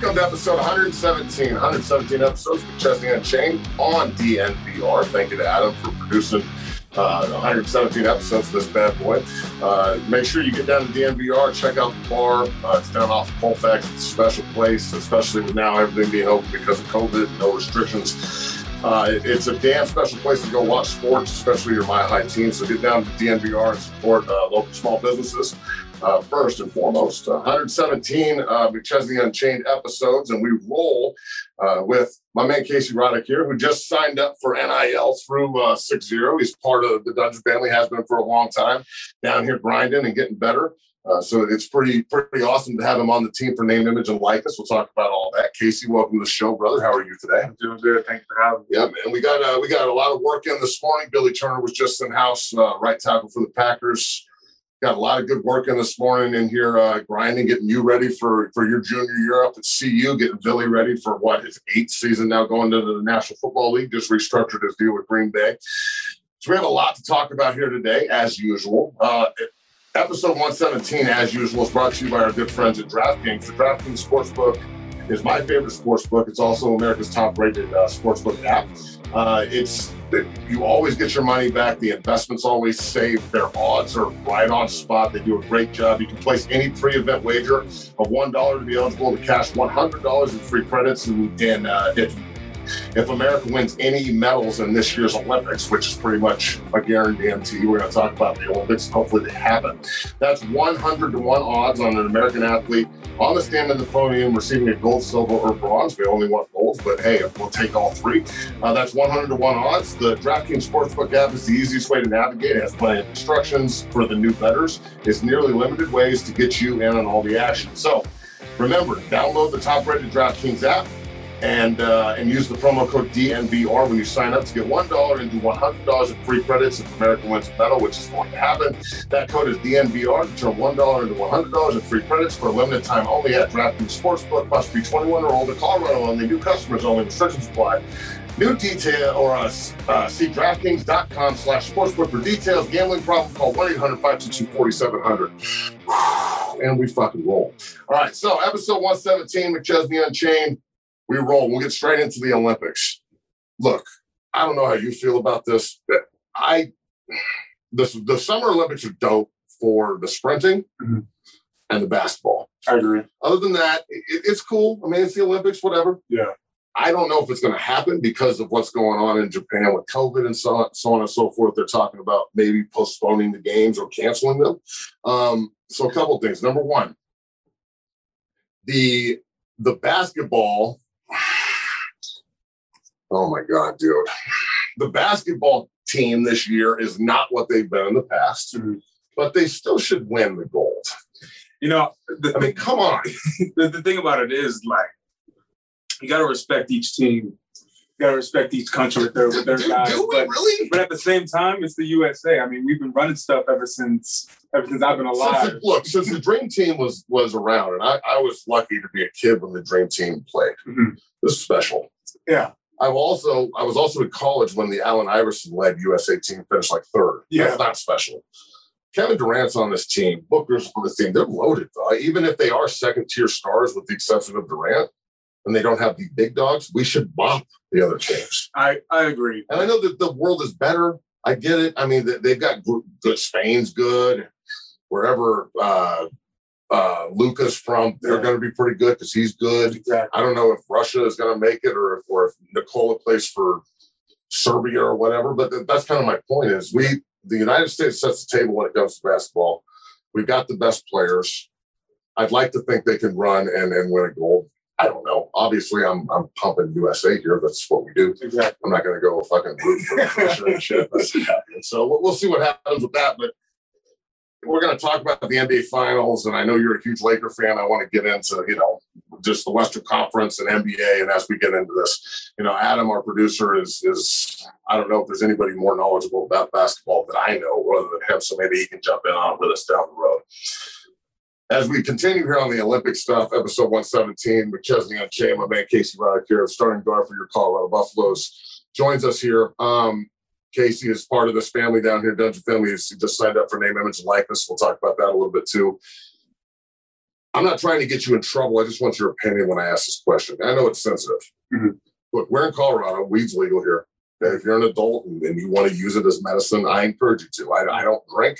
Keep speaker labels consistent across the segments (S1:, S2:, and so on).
S1: Welcome to episode 117. 117 episodes with Chesney Unchained on DNVR. Thank you to Adam for producing uh, 117 episodes of this bad boy. Uh, make sure you get down to DNVR, check out the bar. Uh, it's down off Colfax. It's a special place, especially with now everything being open because of COVID, no restrictions. Uh, it- it's a damn special place to go watch sports, especially your Mile High team. So get down to DNVR and support uh, local small businesses uh, first and foremost. Uh, 117 uh, McChesney Unchained episodes, and we roll uh, with my man Casey Roddick here, who just signed up for NIL through uh, 6-0. He's part of the Dungeon family, has been for a long time, down here grinding and getting better. Uh, so it's pretty pretty awesome to have him on the team for name, image, and likeness. We'll talk about all that. Casey, welcome to the show, brother. How are you today?
S2: I'm doing good. Thanks for having me.
S1: Yeah, man. We got uh, we got a lot of work in this morning. Billy Turner was just in house, uh, right tackle for the Packers. Got a lot of good work in this morning in here, uh, grinding, getting you ready for for your junior year up at CU, getting Billy ready for what his eighth season now, going to the National Football League. Just restructured his deal with Green Bay. So we have a lot to talk about here today, as usual. Uh, episode 117, as usual, is brought to you by our good friends at DraftKings. The DraftKings Sportsbook is my favorite sportsbook. It's also America's top-rated uh, sportsbook app. Uh, it's you always get your money back. The investment's always safe. Their odds are right on spot. They do a great job. You can place any pre-event wager of one dollar to be eligible to cash one hundred dollars in free credits. And, and uh, if if America wins any medals in this year's Olympics, which is pretty much a guarantee, we're going to talk about the Olympics. Hopefully, they happen. That's 100 to 1 odds on an American athlete on the stand in the podium receiving a gold, silver, or bronze. We only want golds, but hey, we'll take all three. Uh, that's 100 to 1 odds. The DraftKings Sportsbook app is the easiest way to navigate. It has plenty of instructions for the new bettors. It's nearly limited ways to get you in on all the action. So remember, download the top rated DraftKings app and uh, and use the promo code DNVR when you sign up to get one dollar and do one hundred dollars in free credits if America wins a medal, which is going to happen. That code is DNVR to turn one dollar into one hundred dollars in free credits for a limited time only at DraftKings Sportsbook. Must be twenty one or older. Colorado only. New customers only. Restrictions apply. New detail or uh, uh, see DraftKings.com slash sportsbook for details. Gambling problem, call 1 800 522 4700. And we fucking roll. All right, so episode 117, McChesney Unchained we roll. We'll get straight into the Olympics. Look, I don't know how you feel about this, but I the, the Summer Olympics are dope for the sprinting
S2: Mhm.
S1: and the basketball.
S2: I agree.
S1: Other than that, it, it's cool. I mean, it's the Olympics, whatever.
S2: Yeah.
S1: I don't know if it's going to happen because of what's going on in Japan with COVID and so on, so on and so forth. They're talking about maybe postponing the games or canceling them. Um, so a couple of things. Number one, the the basketball. Oh my god, dude! The basketball team this year is not what they've been in the past,
S2: Mhm.
S1: but they still should win the gold.
S2: You know, the,
S1: I mean, come on.
S2: the, the thing about it is like you got to respect each team. You got to respect each country with their with their
S1: do,
S2: guys.
S1: do we
S2: But,
S1: really?
S2: but at the same time, it's the USA. I mean, we've been running stuff ever since ever since I've been
S1: Since
S2: alive.
S1: the, look, since the Dream Team was was around, and I, I was lucky to be a kid when the Dream Team played.
S2: Mhm.
S1: This is special.
S2: Yeah,
S1: I've also I was also in college when the Allen Iverson led USA team finished like third.
S2: Yeah.
S1: That's not special. Kevin Durant's on this team. Booker's on this team. They're loaded, though. Even if they are second tier stars, with the exception of Durant, and they don't have the big dogs, we should bop the other teams.
S2: I I agree.
S1: And I know that the world is better. I get it. I mean, they- they've got good. Spain's good. Wherever uh, uh, Luka's from, they're
S2: Yeah.
S1: going to be pretty good because he's good.
S2: Exactly.
S1: I don't know if Russia is going to make it or if, or if Nikola plays for Serbia or whatever. But th- that's kind of my point. Is we the United States sets the table when it comes to basketball. We've got the best players. I'd like to think they can run and, and win a gold. I don't know. Obviously, I'm I'm pumping USA here. That's what we do.
S2: Exactly.
S1: I'm not going to go fucking root for and shit. That's not happening. So we'll, we'll see what happens with that. But we're going to talk about the NBA Finals, and I know you're a huge Laker fan. I want to get into you know just the Western Conference and NBA. And as we get into this, you know, Adam, our producer, is is I don't know if there's anybody more knowledgeable about basketball that I know other than him. So maybe he can jump in on it with us down the road. As we continue here on the Olympic stuff, episode 117, McChesney Chain, my man Casey Roddick here, starting guard for your Colorado Buffaloes, joins us here. Um, Casey is part of this family down here, Dungeon Family. He's he just signed up for name, image, and likeness. We'll talk about that a little bit too. I'm not trying to get you in trouble. I just want your opinion when I ask this question. I know it's sensitive.
S2: Mhm.
S1: Look, we're in Colorado. Weed's legal here. Okay, If you're an adult and, and you want to use it as medicine, I encourage you to. I, I don't drink.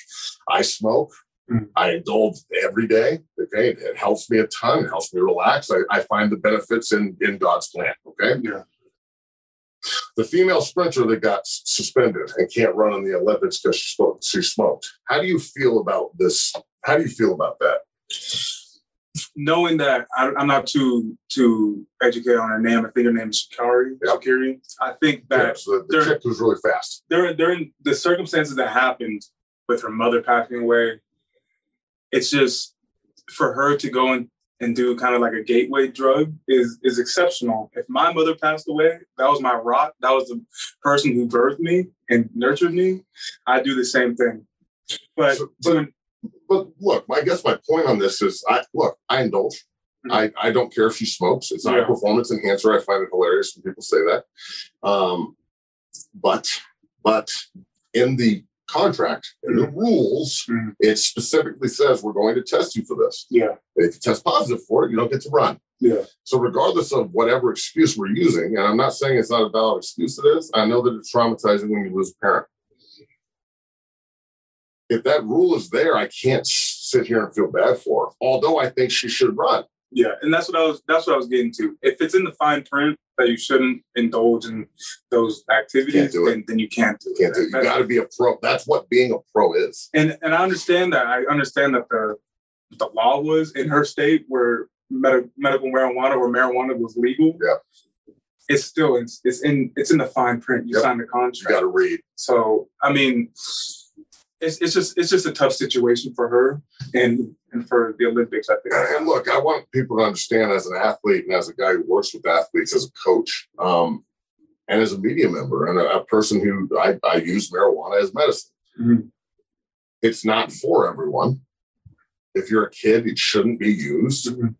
S1: I smoke.
S2: Mhm.
S1: I indulge every day. Okay, it helps me a ton. It helps me relax. I, I find the benefits in in God's plan. Okay,
S2: Yeah.
S1: the female sprinter that got suspended and can't run in the Olympics because she smoked, she smoked. How do you feel about this? How do you feel about that?
S2: knowing that I, I'm not too too educated on her name, I think her name is Sha'Carri.
S1: Yeah.
S2: Sha'Carri. I think
S1: Yeah,
S2: that
S1: so the, the chick was really fast.
S2: during during the circumstances that happened with her mother passing away, it's just for her to go and, and do kind of like a gateway drug is is exceptional. If my mother passed away, that was my rock. That was the person who birthed me and nurtured me. I do the same thing. But,
S1: So-
S2: to-
S1: But look, I guess my point on this is, I look, I indulge.
S2: Mhm.
S1: I, I don't care if she smokes. It's not a performance enhancer. I find it hilarious when people say that. Um, but but in the contract, in the rules,
S2: Mhm.
S1: it specifically says we're going to test you for this.
S2: yeah,
S1: If you test positive for it, you don't get to run.
S2: yeah,
S1: So regardless of whatever excuse we're using, and I'm not saying it's not a valid excuse, it is. I know that it's traumatizing when you lose a parent. If that rule is there, I can't sit here and feel bad for her. Although I think she should run.
S2: Yeah. And that's what I was that's what I was getting to. If it's in the fine print that you shouldn't indulge in those activities, then, then you can't do
S1: can't do.
S2: it.
S1: You
S2: That's-
S1: got to be a pro. That's what being a pro is.
S2: and and I understand that. I understand that the the law was in her state where med- medical marijuana or marijuana was legal.
S1: Yeah.
S2: It's still it's, it's in it's in the fine print. You
S1: Yep.
S2: signed the contract.
S1: You got to read.
S2: So I mean, it's it's just it's just a tough situation for her and and for the Olympics. I think.
S1: And, look, I want people to understand as an athlete and as a guy who works with athletes, as a coach, um, and as a media member and a, a person who I, I use marijuana as medicine.
S2: Mhm.
S1: It's not for everyone. If you're a kid, it shouldn't be used.
S2: Mhm.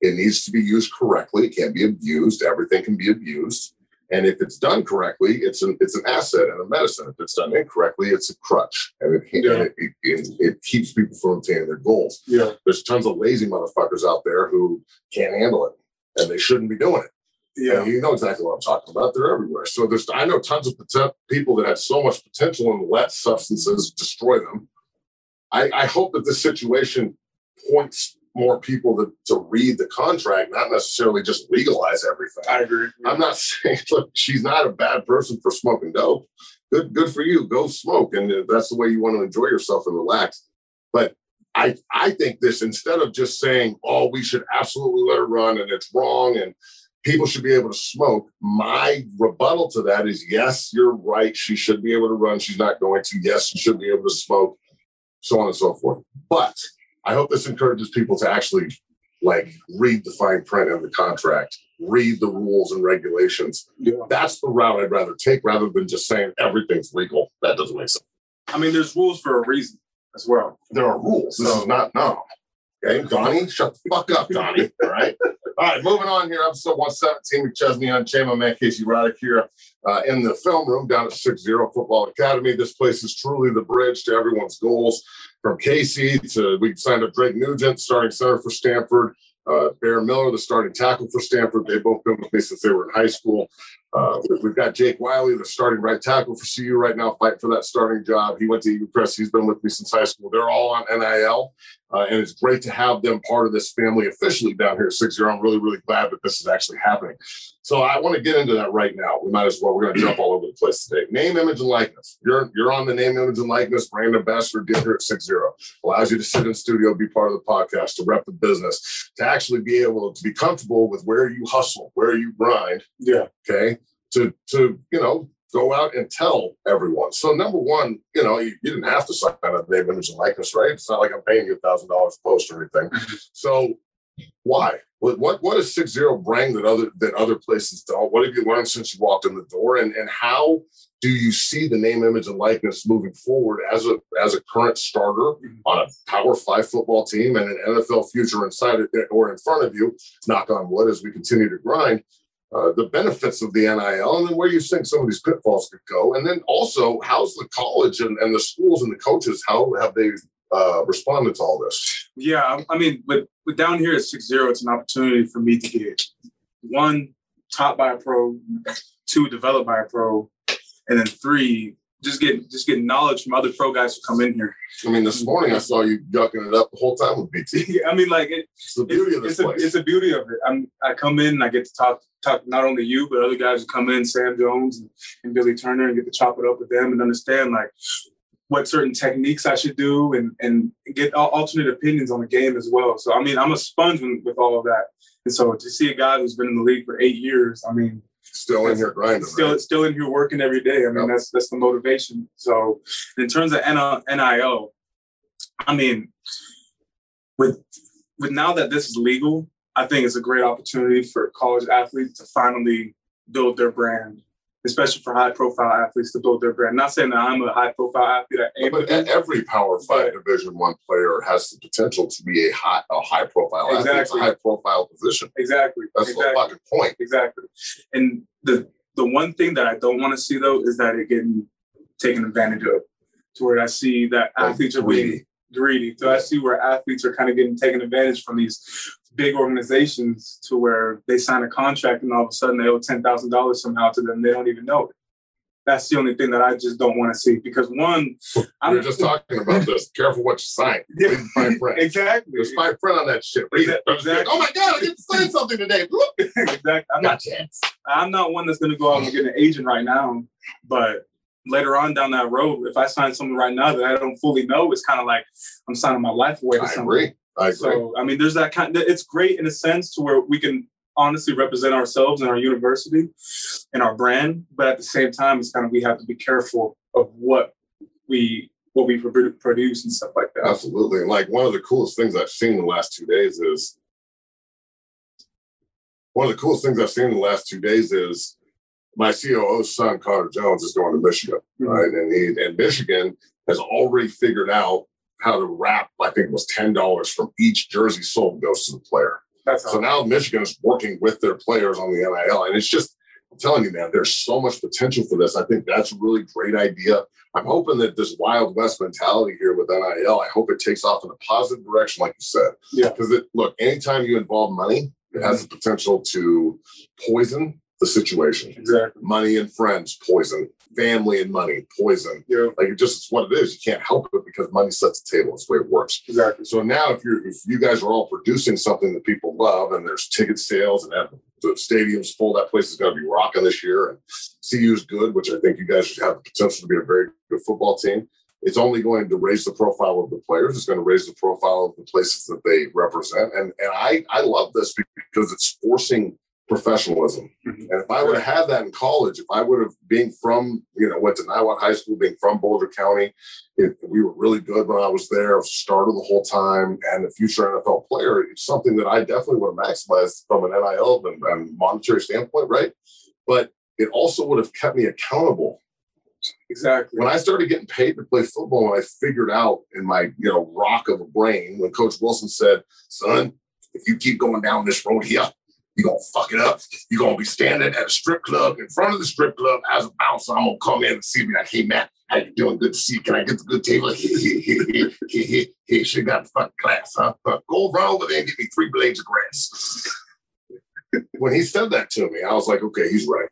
S1: It needs to be used correctly. It can't be abused. Everything can be abused. And if it's done correctly, it's an it's an asset and a medicine. If it's done incorrectly, it's a crutch, and it
S2: Yeah.
S1: it, it, it, it keeps people from attaining their goals
S2: Yeah.
S1: there's tons of lazy motherfuckers out there who can't handle it and they shouldn't be doing it.
S2: Yeah.
S1: And you know exactly what I'm talking about. They're everywhere. So there's I know tons of poten- people that have so much potential and let substances destroy them. I, I hope that this situation points more people to, to read the contract, not necessarily just legalize everything.
S2: I agree.
S1: I'm not saying look, she's not a bad person for smoking dope. Good, good for you. Go smoke, and if that's the way you want to enjoy yourself and relax. But I, I think this instead of just saying, "Oh, we should absolutely let her run," and it's wrong, and people should be able to smoke. My rebuttal to that is, yes, you're right. She should be able to run. She's not going to. Yes, she should be able to smoke, so on and so forth. But I hope this encourages people to actually like read the fine print of the contract, read the rules and regulations.
S2: Yeah.
S1: That's the route I'd rather take rather than just saying everything's legal. That doesn't make sense.
S2: I mean, there's rules for a reason as well.
S1: There are rules. This is not no. Okay, Donnie, shut the fuck up, Donnie. All right. All right, moving on here. Episode 117, McChesney on Chain, my man Casey Roddick here uh, in the film room down at 6 0 Football Academy. This place is truly the bridge to everyone's goals. From Casey to we signed up Drake Nugent, starting center for Stanford. Uh, Bear Miller, the starting tackle for Stanford. They've both been with me since they were in high school. Uh, we've got Jake Wiley, the starting right tackle for CU right now, fighting for that starting job. He went to Eaglecrest. He's been with me since high school. They're all on NIL, uh, and it's great to have them part of this family officially down here at 6 0. I'm really, really glad that this is actually happening. So I want to get into that right now. We might as well. We're going to jump all over the place today. Name, image, and likeness. You're you're on the name, image, and likeness brand ambassador deal here at Six Zero. Allows you to sit in studio, be part of the podcast, to rep the business, to actually be able to be comfortable with where you hustle, where you grind,
S2: Yeah.
S1: okay to to you know go out and tell everyone. So number one you know you, you didn't have to sign a name image and likeness right? It's not like i'm paying you a thousand dollars a post or anything. Mm-hmm. So why? What what what does six zero bring that other that other places don't? What have you learned since you walked in the door? And and how do you see the name image and likeness moving forward as a as a current starter mm-hmm. on a power five football team and an nfl future inside it or in front of you? Knock on wood as we continue to grind uh, the benefits of the NIL, and then where you think some of these pitfalls could go, and then also how's the college and, and the schools and the coaches how have they uh, responded to all this?
S2: Yeah, I, I mean, but down here at six zero, it's an opportunity for me to get one taught by a pro, two developed by a pro, and then three just get just get knowledge from other pro guys who come in here.
S1: I mean, this morning I saw you ducking it up the whole time with BT.
S2: I mean, like it,
S1: It's the beauty
S2: it's,
S1: of this
S2: it's, a,
S1: place.
S2: it's the beauty of it. I'm I come in and I get to talk talk not only you but other guys who come in, Sam Jones and, and Billy Turner, and get to chop it up with them and understand like what certain techniques I should do and and get alternate opinions on the game as well. So I mean, I'm a sponge with all of that. And so to see a guy who's been in the league for eight years, I mean,
S1: Still in here grinding.
S2: still
S1: right?
S2: still in here working every day. I mean,
S1: Yep.
S2: that's that's the motivation. So in terms of NIL, NIL, I mean, with with now that this is legal, I think it's a great opportunity for college athletes to finally build their brand, especially for high profile athletes to build their brand. Not saying that I'm a high profile athlete.
S1: But every Power Five Division One player has the potential to be a high, a high profile athlete. It's a
S2: Exactly.
S1: high profile position.
S2: Exactly.
S1: That's
S2: exactly.
S1: the fucking point.
S2: Exactly. And the the one thing that I don't want to see though is that it getting taken advantage of, to where I see that
S1: Like
S2: athletes are being
S1: greedy.
S2: greedy. So I see where athletes are kind of getting taken advantage from these big organizations to where they sign a contract and all of a sudden they owe ten thousand dollars somehow to them. They don't even know it. That's the only thing that I just don't want to see because one,
S1: We
S2: I'm
S1: were just talking about this. Careful what you sign.
S2: Yeah.
S1: Read the fine print.
S2: exactly,
S1: There's fine print on that shit. Read it.
S2: Exactly.
S1: Oh my god, I get to sign something today. Bloop.
S2: exactly. I'm not
S1: Gotcha.
S2: I'm not one that's going to go out and get an agent right now, but later on down that road, if I sign something right now that I don't fully know, it's kind of like I'm signing my life away to
S1: I
S2: something.
S1: agree. I agree.
S2: So I mean, there's that kind. It's great in a sense to where we can honestly represent ourselves and our university and our brand, but at the same time, it's kind of we have to be careful of what we what we produce and stuff like that.
S1: Absolutely. And like one of the coolest things I've seen the last two days is one of the coolest things I've seen in the last two days is my COO's son, Connor Jones, is going to Michigan,
S2: Mhm.
S1: right? And he and Michigan has already figured out how to wrap, I think it was ten dollars from each jersey sold goes to the player.
S2: That's
S1: So now Michigan is working with their players on the NIL, and it's just I'm telling you, man, there's so much potential for this. I think that's a really great idea. I'm hoping that this Wild West mentality here with NIL, I hope it takes off in a positive direction, like you said.
S2: Yeah.
S1: Because it look, anytime you involve money, it has the potential to poison the situation.
S2: exactly.
S1: Money and friends, poison. Family and money, poison.
S2: Yeah,
S1: Like it just it's what it is. You can't help it because money sets the table. It's the way it works.
S2: exactly.
S1: So now, if you're if you guys are all producing something that people love, and there's ticket sales, and have the stadium's full, that place is going to be rocking this year. And CU's good, which I think you guys should have the potential to be a very good football team. It's only going to raise the profile of the players. It's going to raise the profile of the places that they represent. And and I I love this because it's forcing professionalism.
S2: Mhm.
S1: And if I would have had that in college, if I would have been from, you know, went to Niwot High School, being from Boulder County, it, we were really good when I was there. I was starter the whole time and a future NFL player. It's something that I definitely would have maximized from an NIL and, and monetary standpoint, right? But it also would have kept me accountable.
S2: Exactly.
S1: When I started getting paid to play football, and I figured out in my, you know, rock of a brain, when Coach Wilson said, son, if you keep going down this road here, you're gonna fuck it up. You're gonna be standing at a strip club in front of the strip club as a bouncer. I'm gonna come in and see me like, hey man, how you doing? Good to see you. Can I get the good table? Hey, she got the fucking class, huh? Go around over there and give me three blades of grass. when he said that to me, I was like, okay, he's right.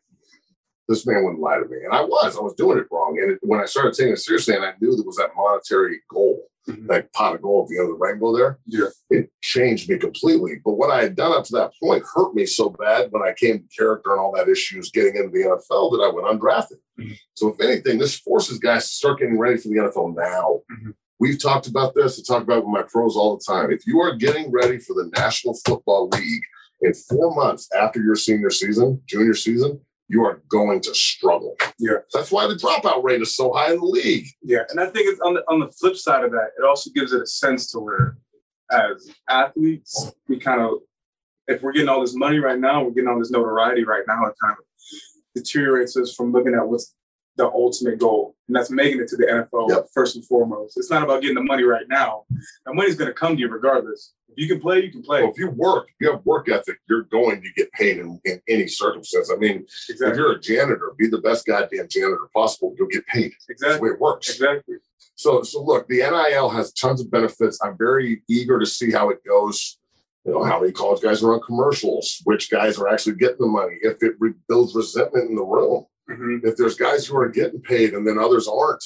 S1: This man wouldn't lie to me. And I was, I was doing it wrong. And it, when I started taking it seriously and I knew there was that monetary goal. That pot of gold you of the rainbow there,
S2: Yeah.
S1: it changed me completely. But what I had done up to that point hurt me so bad when I came to character and all that issues getting into the NFL that I went undrafted.
S2: Mhm.
S1: So if anything, this forces guys to start getting ready for the NFL now.
S2: Mhm.
S1: We've talked about this. I talk about it with my pros all the time. If you are getting ready for the National Football League in four months after your senior season, junior season, you are going to struggle.
S2: Yeah.
S1: That's why the dropout rate is so high in the league.
S2: Yeah, and I think it's on the on the flip side of that, it also gives it a sense to where, as athletes, we kind of, if we're getting all this money right now, we're getting all this notoriety right now, it kind of deteriorates us from looking at what's the ultimate goal, and that's making it to the NFL
S1: Yep.
S2: first and foremost. It's not about getting the money right now. The money's going to come to you regardless. If you can play, you can play.
S1: Well, if you work, if you have work ethic, you're going to get paid in, in any circumstance. I mean, if you're a janitor, be the best goddamn janitor possible, you'll get paid. That's the way it works.
S2: Exactly.
S1: So, so look, the NIL has tons of benefits. I'm very eager to see how it goes. You know, how many college guys are on commercials, which guys are actually getting the money, if it re- builds resentment in the room,
S2: Mhm.
S1: if there's guys who are getting paid and then others aren't.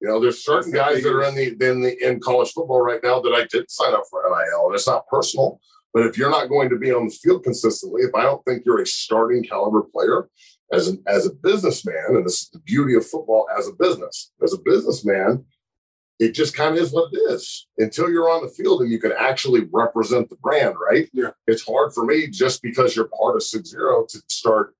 S1: You know, there's certain
S2: That's the
S1: guys that are in the in the in college football right now that I did sign up for NIL, and it's not personal. But if you're not going to be on the field consistently, if I don't think you're a starting caliber player as an as a businessman, and this is the beauty of football as a business, as a businessman, it just kind of is what it is until you're on the field and you can actually represent the brand, right?
S2: Yeah.
S1: It's hard for me just because you're part of Six Zero to start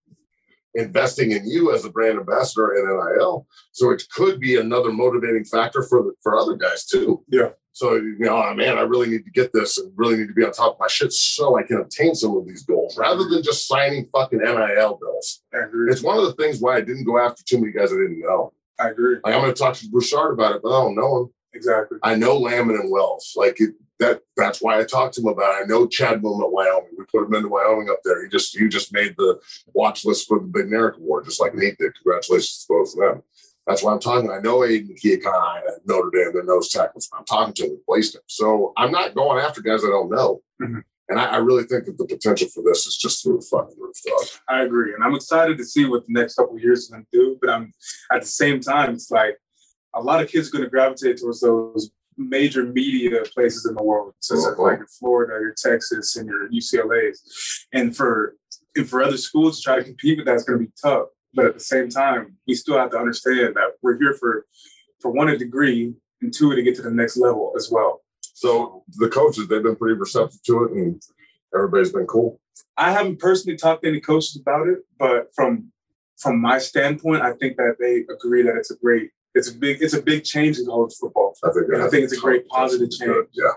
S1: investing in you as a brand ambassador in NIL. So it could be another motivating factor for for other guys too.
S2: Yeah.
S1: So you know, oh, man, I really need to get this and really need to be on top of my shit so I can obtain some of these goals rather than just signing fucking NIL bills.
S2: I agree.
S1: It's one of the things why I didn't go after too many guys I didn't know.
S2: I agree.
S1: Like I'm going to talk to Broussard about it, but I don't know him.
S2: Exactly.
S1: I know Lamon and Wells. Like it, that. That's why I talked to him about it. I know Chad at Wyoming. We put him into Wyoming up there. He just you just made the watch list for the Bednarik Award, just like Nate did. Congratulations to both of them. That's why I'm talking. I know Aidan Keanaaina at Notre Dame, their nose tackles. I'm talking to him and placed him. So I'm not going after guys I don't know.
S2: Mhm.
S1: And I, I really think that the potential for this is just through the fucking roof, dog.
S2: I agree, and I'm excited to see what the next couple of years is going to do. But I'm at the same time, it's like a lot of kids are going to gravitate towards those major media places in the world, such as
S1: Mhm.
S2: like your Florida, your Texas, and your UCLA's. And for and for other schools to try to compete with that is going to be tough. But at the same time, we still have to understand that we're here for for one a degree and two to get to the next level as well.
S1: So the coaches, they've been pretty receptive to it, and everybody's been cool.
S2: I haven't personally talked to any coaches about it, but from from my standpoint, I think that they agree that it's a great, it's a big, it's a big change in college football.
S1: I think,
S2: I think it's a great positive change.
S1: Yeah.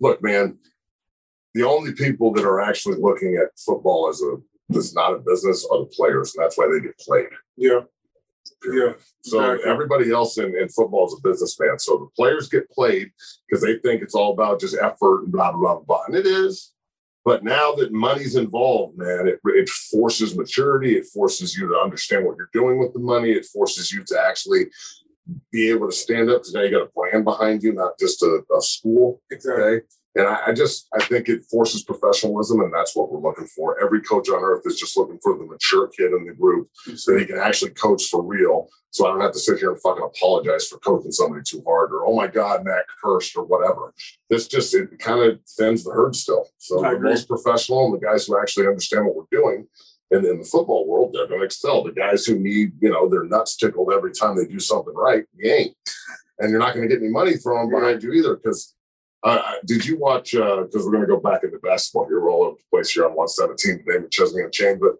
S1: Look, man, the only people that are actually looking at football as a as not a business are the players, and that's why they get played.
S2: Yeah, yeah,
S1: So
S2: Exactly.
S1: everybody else in, in football is a businessman. So the players get played because they think it's all about just effort and blah blah blah blah. And it is. But now that money's involved, man, it, it forces maturity. It forces you to understand what you're doing with the money. It forces you to actually be able to stand up because now you got a brand behind you, not just a, a school.
S2: exactly.
S1: Okay. And I, I just I think it forces professionalism, and that's what we're looking for. Every coach on earth is just looking for the mature kid in the group so he can actually coach for real. So I don't have to sit here and fucking apologize for coaching somebody too hard or oh my god, Matt cursed or whatever. This just it kind of thins the herd still. So
S2: I
S1: the
S2: agree.
S1: most professional and the guys who actually understand what we're doing. And in the football world, they're going to excel. The guys who need, you know, their nuts tickled every time they do something right, you ain't. And you're not going to get any money thrown behind you either. Because uh, uh, did you watch? Because we're going to go back into basketball here, all over the place here on 117 today with Chesney and. But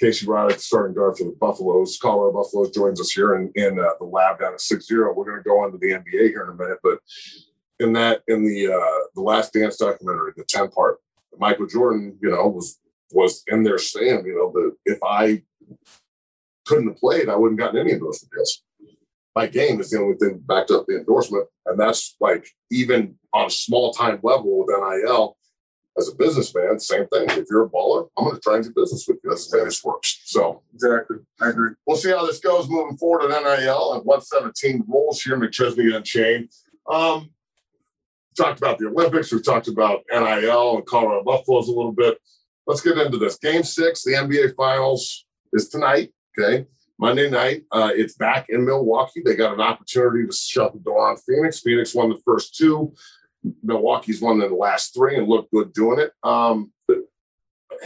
S1: Casey Roddick, starting guard for the Buffaloes, Colorado Buffaloes, joins us here in, in uh, the lab down at 6 0. We're going to go on to the NBA here in a minute. But in that, in the uh, the Last Dance documentary, the 10 part, Michael Jordan, you know, was was in there saying, you know, that if I couldn't have played, I wouldn't have gotten any of those deals. My game is the only thing backed up the endorsement. And that's like even on a small time level with NIL, as a businessman, same thing. If you're a baller, I'm going to try and do business with you. That's the way this works. So
S2: Exactly. I agree.
S1: we'll see how this goes moving forward at NIL and 117 rules here, McChesney Unchained. Um, talked about the Olympics. We've talked about NIL and Colorado Buffaloes a little bit. Let's get into this. Game six, the NBA Finals is tonight. Okay. Monday night. Uh, it's back in Milwaukee. They got an opportunity to shut the door on Phoenix. Phoenix won the first two. Milwaukee's won the last three and looked good doing it. Um,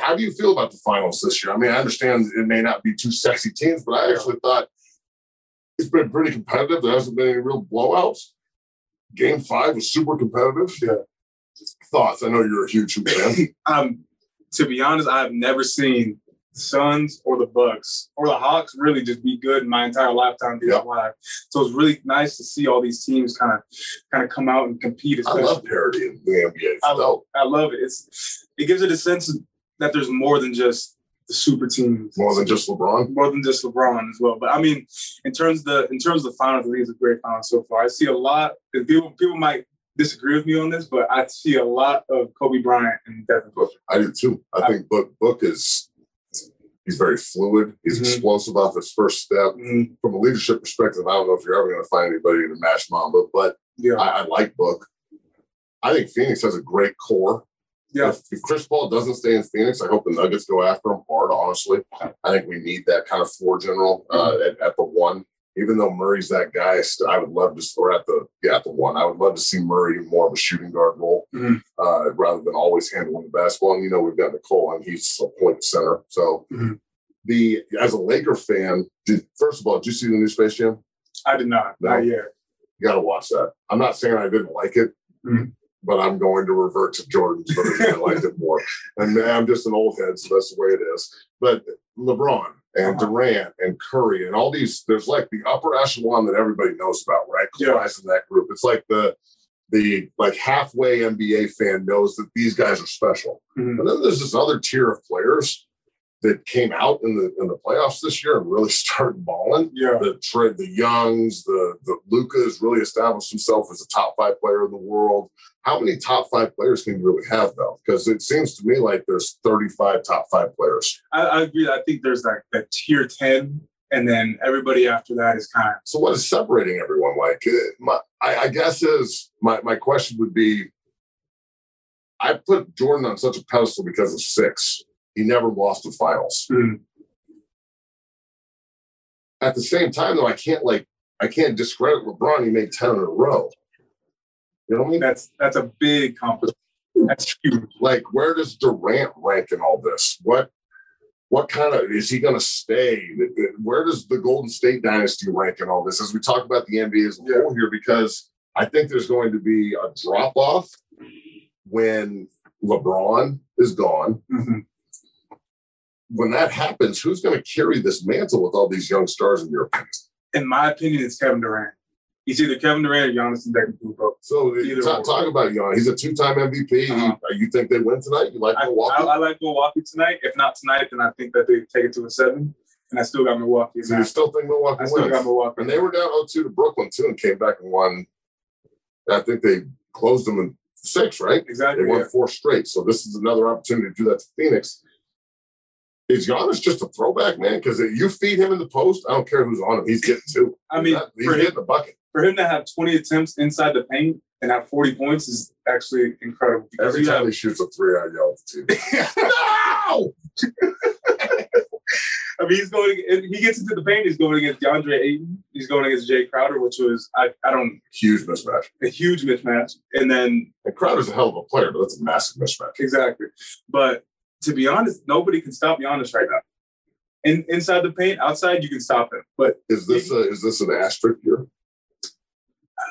S1: how do you feel about the finals this year? I mean, I understand it may not be two sexy teams, but I actually thought it's been pretty competitive. There hasn't been any real blowouts. Game five was super competitive.
S2: Yeah.
S1: Thoughts? I know you're a huge fan.
S2: Um, to be honest, I have never seen Suns or the Bucks or the Hawks really just be good in my entire lifetime being alive. So it's really nice to see all these teams kind of kind of come out and compete.
S1: I
S2: Especially,
S1: love parity in the NBA.
S2: I
S1: dope.
S2: I love it. It's it gives it a sense that there's more than just the super teams,
S1: More than just LeBron.
S2: more than just LeBron as well. But I mean, in terms of the in terms of the finals, I think it's a great final so far. I see a lot. People people might disagree with me on this, but I see a lot of Kobe Bryant and Devin Booker.
S1: I do too. I think Book Book is He's very fluid. He's
S2: Mhm.
S1: explosive off his first step.
S2: Mm,
S1: From a leadership perspective, I don't know if you're ever going to find anybody to match Mamba, but
S2: yeah.
S1: I, I like Book. I think Phoenix has a great core.
S2: Yeah.
S1: If, if Chris Paul doesn't stay in Phoenix, I hope the Nuggets go after him hard. Honestly, I think we need that kind of floor general uh,
S2: Mm-hmm.
S1: at, at the one. Even though Murray's that guy, I would love to, or at the yeah at the one, I would love to see Murray in more of a shooting guard role
S2: Mhm.
S1: uh, rather than always handling the basketball. And you know we've got Nikola, and he's a point center. So
S2: Mhm.
S1: the as a Laker fan, did, first of all, did you see the new Space Jam?
S2: I did not.
S1: No.
S2: Not yet.
S1: You got to watch that. I'm not saying I didn't like it,
S2: Mhm.
S1: but I'm going to revert to Jordan's version. I liked it more. And I'm just an old head, so that's the way it is. But LeBron and. Durant and Curry and all these, there's like the upper echelon that everybody knows about, right?
S2: Yeah.
S1: Kawhi's in that group. It's like the the like halfway NBA fan knows that these guys are special.
S2: Mhm.
S1: And then there's this other tier of players that came out in the in the playoffs this year and really started balling
S2: Yeah.
S1: the Trae, the Youngs, the the Luka has really established himself as a top five player in the world. How many top five players can you really have though? Because it seems to me like there's 35 top five players.
S2: I, I agree. I think there's like that tier 10, and then everybody after that is kind of
S1: So what is separating everyone? Like, uh, my, I, I guess is my my question would be. I put Jordan on such a pedestal because of six. He never lost the finals.
S2: Mm.
S1: At the same time, though, I can't like I can't discredit LeBron. He made 10 in a row. You know what I mean?
S2: that's that's a big compliment. That's huge.
S1: like where does Durant rank in all this? What what kind of is he going to stay? Where does the Golden State dynasty rank in all this? As we talk about the NBA as a whole here, because I think there's going to be a drop off when LeBron is gone.
S2: Mhm.
S1: When that happens, who's going to carry this mantle with all these young stars in your opinion?
S2: In my opinion, it's Kevin Durant. He's either Kevin Durant or Giannis Antetokounmpo.
S1: So
S2: Either
S1: talk,
S2: or.
S1: talk about Jan. He's a two-time MVP.
S2: Uh-huh.
S1: You think they win tonight? You like
S2: I,
S1: Milwaukee?
S2: I, I like Milwaukee tonight. If not tonight, then I think that they take it to a seven. And I still got Milwaukee.
S1: so you still think Milwaukee
S2: I still
S1: wins?
S2: got Milwaukee.
S1: And they were down 0-2 to Brooklyn too, and came back and won. I think they closed them in six, right?
S2: exactly.
S1: They won
S2: yeah.
S1: four straight. So this is another opportunity to do that to Phoenix. Is Giannis just a throwback, man? Because you feed him in the post, I don't care who's on him. He's getting two.
S2: I mean,
S1: he's
S2: for him,
S1: getting the bucket.
S2: for him to have 20 attempts inside the paint and have 40 points is actually incredible.
S1: Every time
S2: have-
S1: he shoots a three, I yell at no!
S2: I mean, he's going. He gets into the paint, he's going against DeAndre Ayton. He's going against Jae Crowder, which was I, I don't
S1: Huge mismatch.
S2: a huge mismatch. And then
S1: And Crowder's a hell of a player, but that's a massive mismatch.
S2: exactly, but to be honest, nobody can stop Giannis right now. In, inside the paint, outside you can stop him. But
S1: Is this a, is this an asterisk here?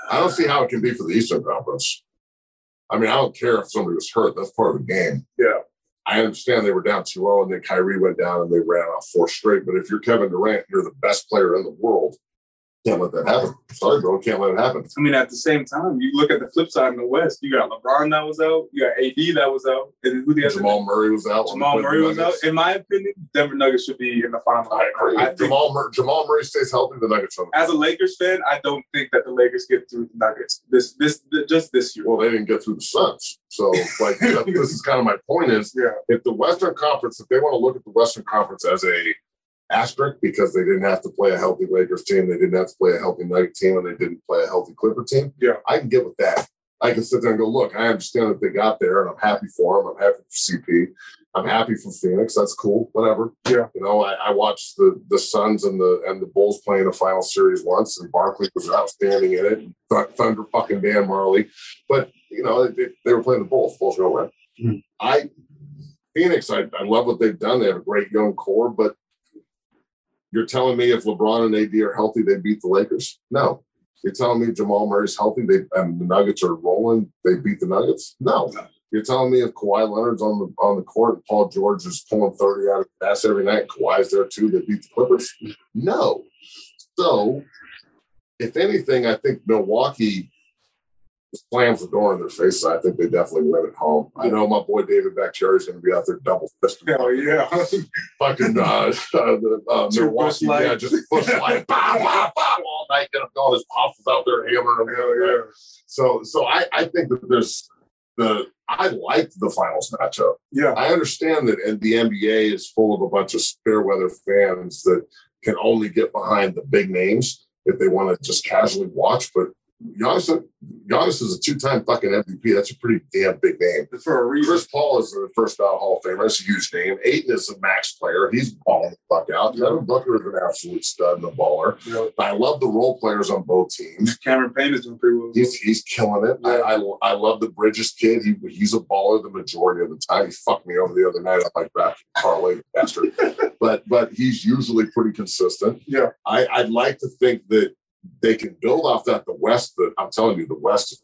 S1: I don't see how it can be for the Eastern Conference. I mean, I don't care if somebody was hurt. That's part of the game.
S2: Yeah.
S1: I understand they were down 2 0 and then Kyrie went down and they ran off four straight. But if you're Kevin Durant, you're the best player in the world. Can't let that happen. Sorry, bro. Can't let it happen.
S2: I mean, at the same time, you look at the flip side in the West. You got LeBron that was out. You got AD that was out. And who the?
S1: Jamal Murray was out.
S2: Jamal
S1: When they played
S2: Murray was out. In my opinion, Denver Nuggets should be in the final.
S1: I agree.
S2: I
S1: Jamal, Mur- Jamal Murray stays healthy. The Nuggets are.
S2: as a Lakers fan, I don't think that the Lakers get through the Nuggets this this just this year.
S1: Well, they didn't get through the Suns. So, like, this is kind of my point is
S2: yeah,
S1: if the Western Conference, if they want to look at the Western Conference as a asterisk because they didn't have to play a healthy Lakers team, they didn't have to play a healthy Nugget team, and they didn't play a healthy Clipper team.
S2: Yeah.
S1: I can get with that. I can sit there and go, look, I understand that they got there, and I'm happy for them. I'm happy for CP. I'm happy for Phoenix. That's cool. Whatever.
S2: Yeah.
S1: You know, I, I watched the the Suns and the and the Bulls playing a final series once, and Barkley was outstanding in it. Th- Thunder fucking Dan Majerle, but you know they, they were playing the Bulls. Bulls go win.
S2: Mhm.
S1: I Phoenix, I, I love what they've done. They have a great young core, but you're telling me if LeBron and AD are healthy, they beat the Lakers? No. You're telling me Jamal Murray's healthy, they and the Nuggets are rolling, they beat the Nuggets? No. You're telling me if Kawhi Leonard's on the on the court Paul George is pulling 30 out of the pass every night, Kawhi's there too, they beat the Clippers? No. So if anything, I think Milwaukee slams the door in their face. I think they definitely win at home. I know my boy David Bakhtiari is going to be out there double fisted.
S2: hell yeah.
S1: Fucking uh, uh, the, uh, Milwaukee, yeah, just push light, bow, bow, bow, all night. Get all his pops out there hammering them.
S2: Hell yeah.
S1: So, so I, I think that there's the I liked the finals matchup.
S2: Yeah.
S1: I understand that and the NBA is full of a bunch of fair weather fans that can only get behind the big names if they want to just casually watch. But Giannis, Giannis is a two-time fucking MVP. That's a pretty damn big name.
S2: For a reason.
S1: Chris Paul is the first ballot Hall of Famer. That's a huge name. Ayton is a max player. He's balling the fuck out. Yeah. Devin Booker is an absolute stud and a baller.
S2: Know,
S1: I love the role players on both teams.
S2: Cameron Payne is doing pretty well.
S1: He's he's killing it. I, I I love the Bridges kid. He he's a baller the majority of the time. He fucked me over the other night on my back parlay bastard. but but he's usually pretty consistent.
S2: Yeah.
S1: I, I'd like to think that they can build off that. The West, that I'm telling you, the West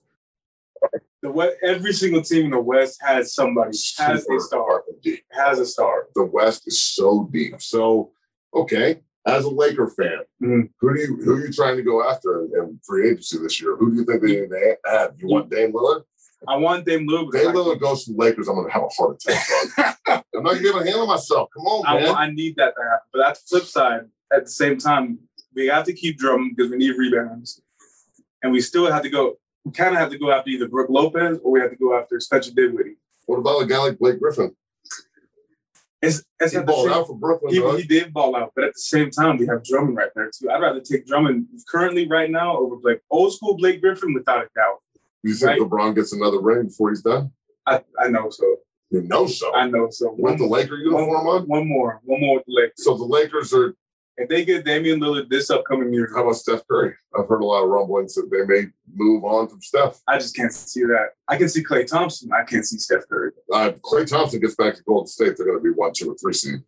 S2: the West, every single team in the West has somebody, has a star,
S1: deep.
S2: has a star.
S1: The West is so deep. So okay, as a Laker fan,
S2: Mhm.
S1: who do you who are you trying to go after in, free agency this year? Who do you think they need to add? You want Dame Lillard?
S2: I want Dame Lillard.
S1: Dame
S2: I,
S1: Lillard goes to the Lakers. I'm gonna have a heart attack. I'm not giving a hand on myself. Come on, man.
S2: want, I need that to happen. But that's the flip side. At the same time, we have to keep Drummond because we need rebounds, and we still have to go. We kind of have to go after either Brook Lopez or we have to go after Spencer Dinwiddie.
S1: what about a guy like Blake Griffin?
S2: It's, it's
S1: He balled
S2: same-
S1: out for Brooklyn.
S2: He, he did ball out, but at the same time, we have Drummond right there too. I'd rather take Drummond currently right now over Blake. Old school Blake Griffin, without a doubt.
S1: You think
S2: right.
S1: LeBron gets another ring before he's done?
S2: I, I know so.
S1: You know so.
S2: I know so.
S1: With the Laker uniform on.
S2: one more, one more with the Lakers.
S1: So the Lakers are.
S2: If they get Damian Lillard this upcoming year,
S1: How about Steph Curry? I've heard a lot of rumblings that they may move on from Steph.
S2: I just can't see that. I can see Klay Thompson. I can't see Steph Curry.
S1: Uh, Klay Thompson gets back to Golden State. They're going to be one, two, or three seed.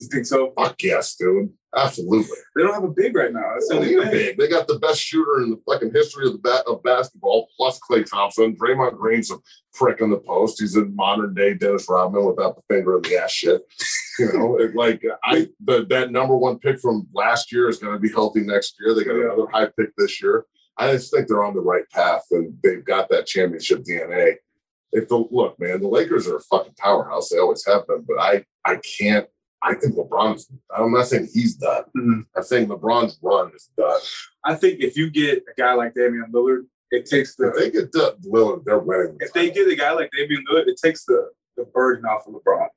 S2: You think so?
S1: Fuck yes, dude. Absolutely.
S2: They don't have a big right now. That's the
S1: They
S2: only
S1: need a big. They got the best shooter in the fucking history of the bat of basketball, plus Klay Thompson. Draymond Green's a prick in the post. He's a modern day Dennis Rodman without the finger in the ass shit. You know, it, like I the that number one pick from last year is going to be healthy next year. They got
S2: Yeah.
S1: another high pick this year. I just think they're on the right path and they've got that championship DNA. If the look, man, the Lakers are a fucking powerhouse. They always have been, but I I can't. I think LeBron's. I'm not saying he's done.
S2: Mhm.
S1: I'm saying LeBron's run is done.
S2: I think if you get a guy like Damian Lillard, it takes the.
S1: If
S2: the
S1: they get the Lillard, they're winning.
S2: if they get a guy like Damian Lillard, it takes the the burden off of LeBron.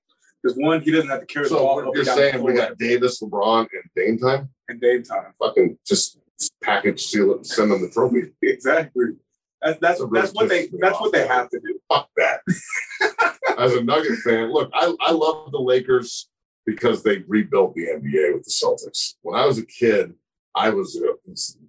S2: Because one, he doesn't have to carry the
S1: so
S2: ball.
S1: what you're
S2: the
S1: saying we got Davis, LeBron, and Dame time.
S2: and Dame time.
S1: Fucking just package seal it and send them the trophy.
S2: Exactly. That's that's
S1: That
S2: that's what they that's what they have to do.
S1: Fuck that. As a Nugget fan, look, I, I love the Lakers because they rebuilt the NBA with the Celtics. When I was a kid, I was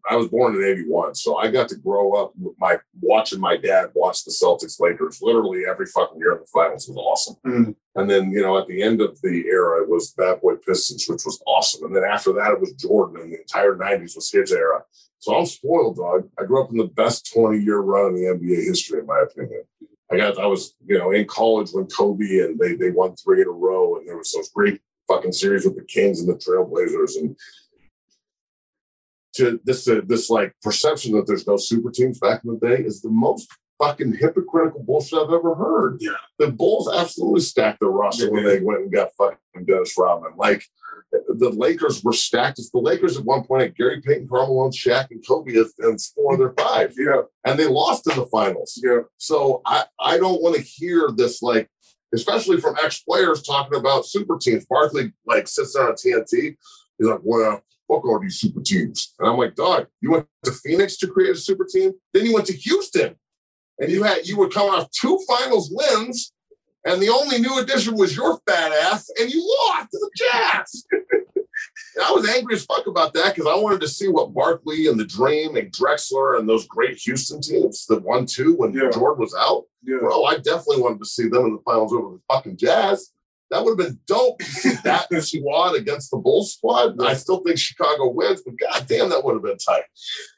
S1: I was born in '81, so I got to grow up with my watching my dad watch the Celtics Lakers literally every fucking year in the finals was awesome.
S2: Mhm.
S1: And then you know at the end of the era it was Bad Boy Pistons, which was awesome. And then after that it was Jordan, and the entire '90s was his era. So I'm spoiled, dog. I grew up in the best 20 year run in the NBA history, in my opinion. I got I was you know in college when Kobe and they they won three in a row, and there was those great fucking series with the Kings and the Trailblazers and to this uh, this like perception that there's no super teams back in the day is the most fucking hypocritical bullshit I've ever heard.
S2: Yeah.
S1: The Bulls absolutely stacked their roster
S2: They
S1: when they went and got fucking Dennis Rodman. Like the Lakers were stacked. It's The Lakers at one point had Gary Payton, Carmelo, and Shaq, and Kobe as four of their five,
S2: Yeah,
S1: and they lost in the finals.
S2: yeah.
S1: So I, I don't want to hear this like, especially from ex players talking about super teams. Barkley like sits there on TNT. He's like, well, fuck all these super teams. And I'm like, dog, you went to Phoenix to create a super team, then you went to Houston, and you had you were coming off two finals wins, and the only new addition was your fat ass, and you lost to the Jazz. I was angry as fuck about that because I wanted to see what Barkley and the Dream and Drexler and those great Houston teams that won two when
S2: Yeah.
S1: Jordan was out.
S2: Yeah.
S1: Bro, I definitely wanted to see them in the finals over the fucking Jazz. That would have been dope to see that squad against the Bulls squad. I still think Chicago wins, but goddamn, that would have been tight.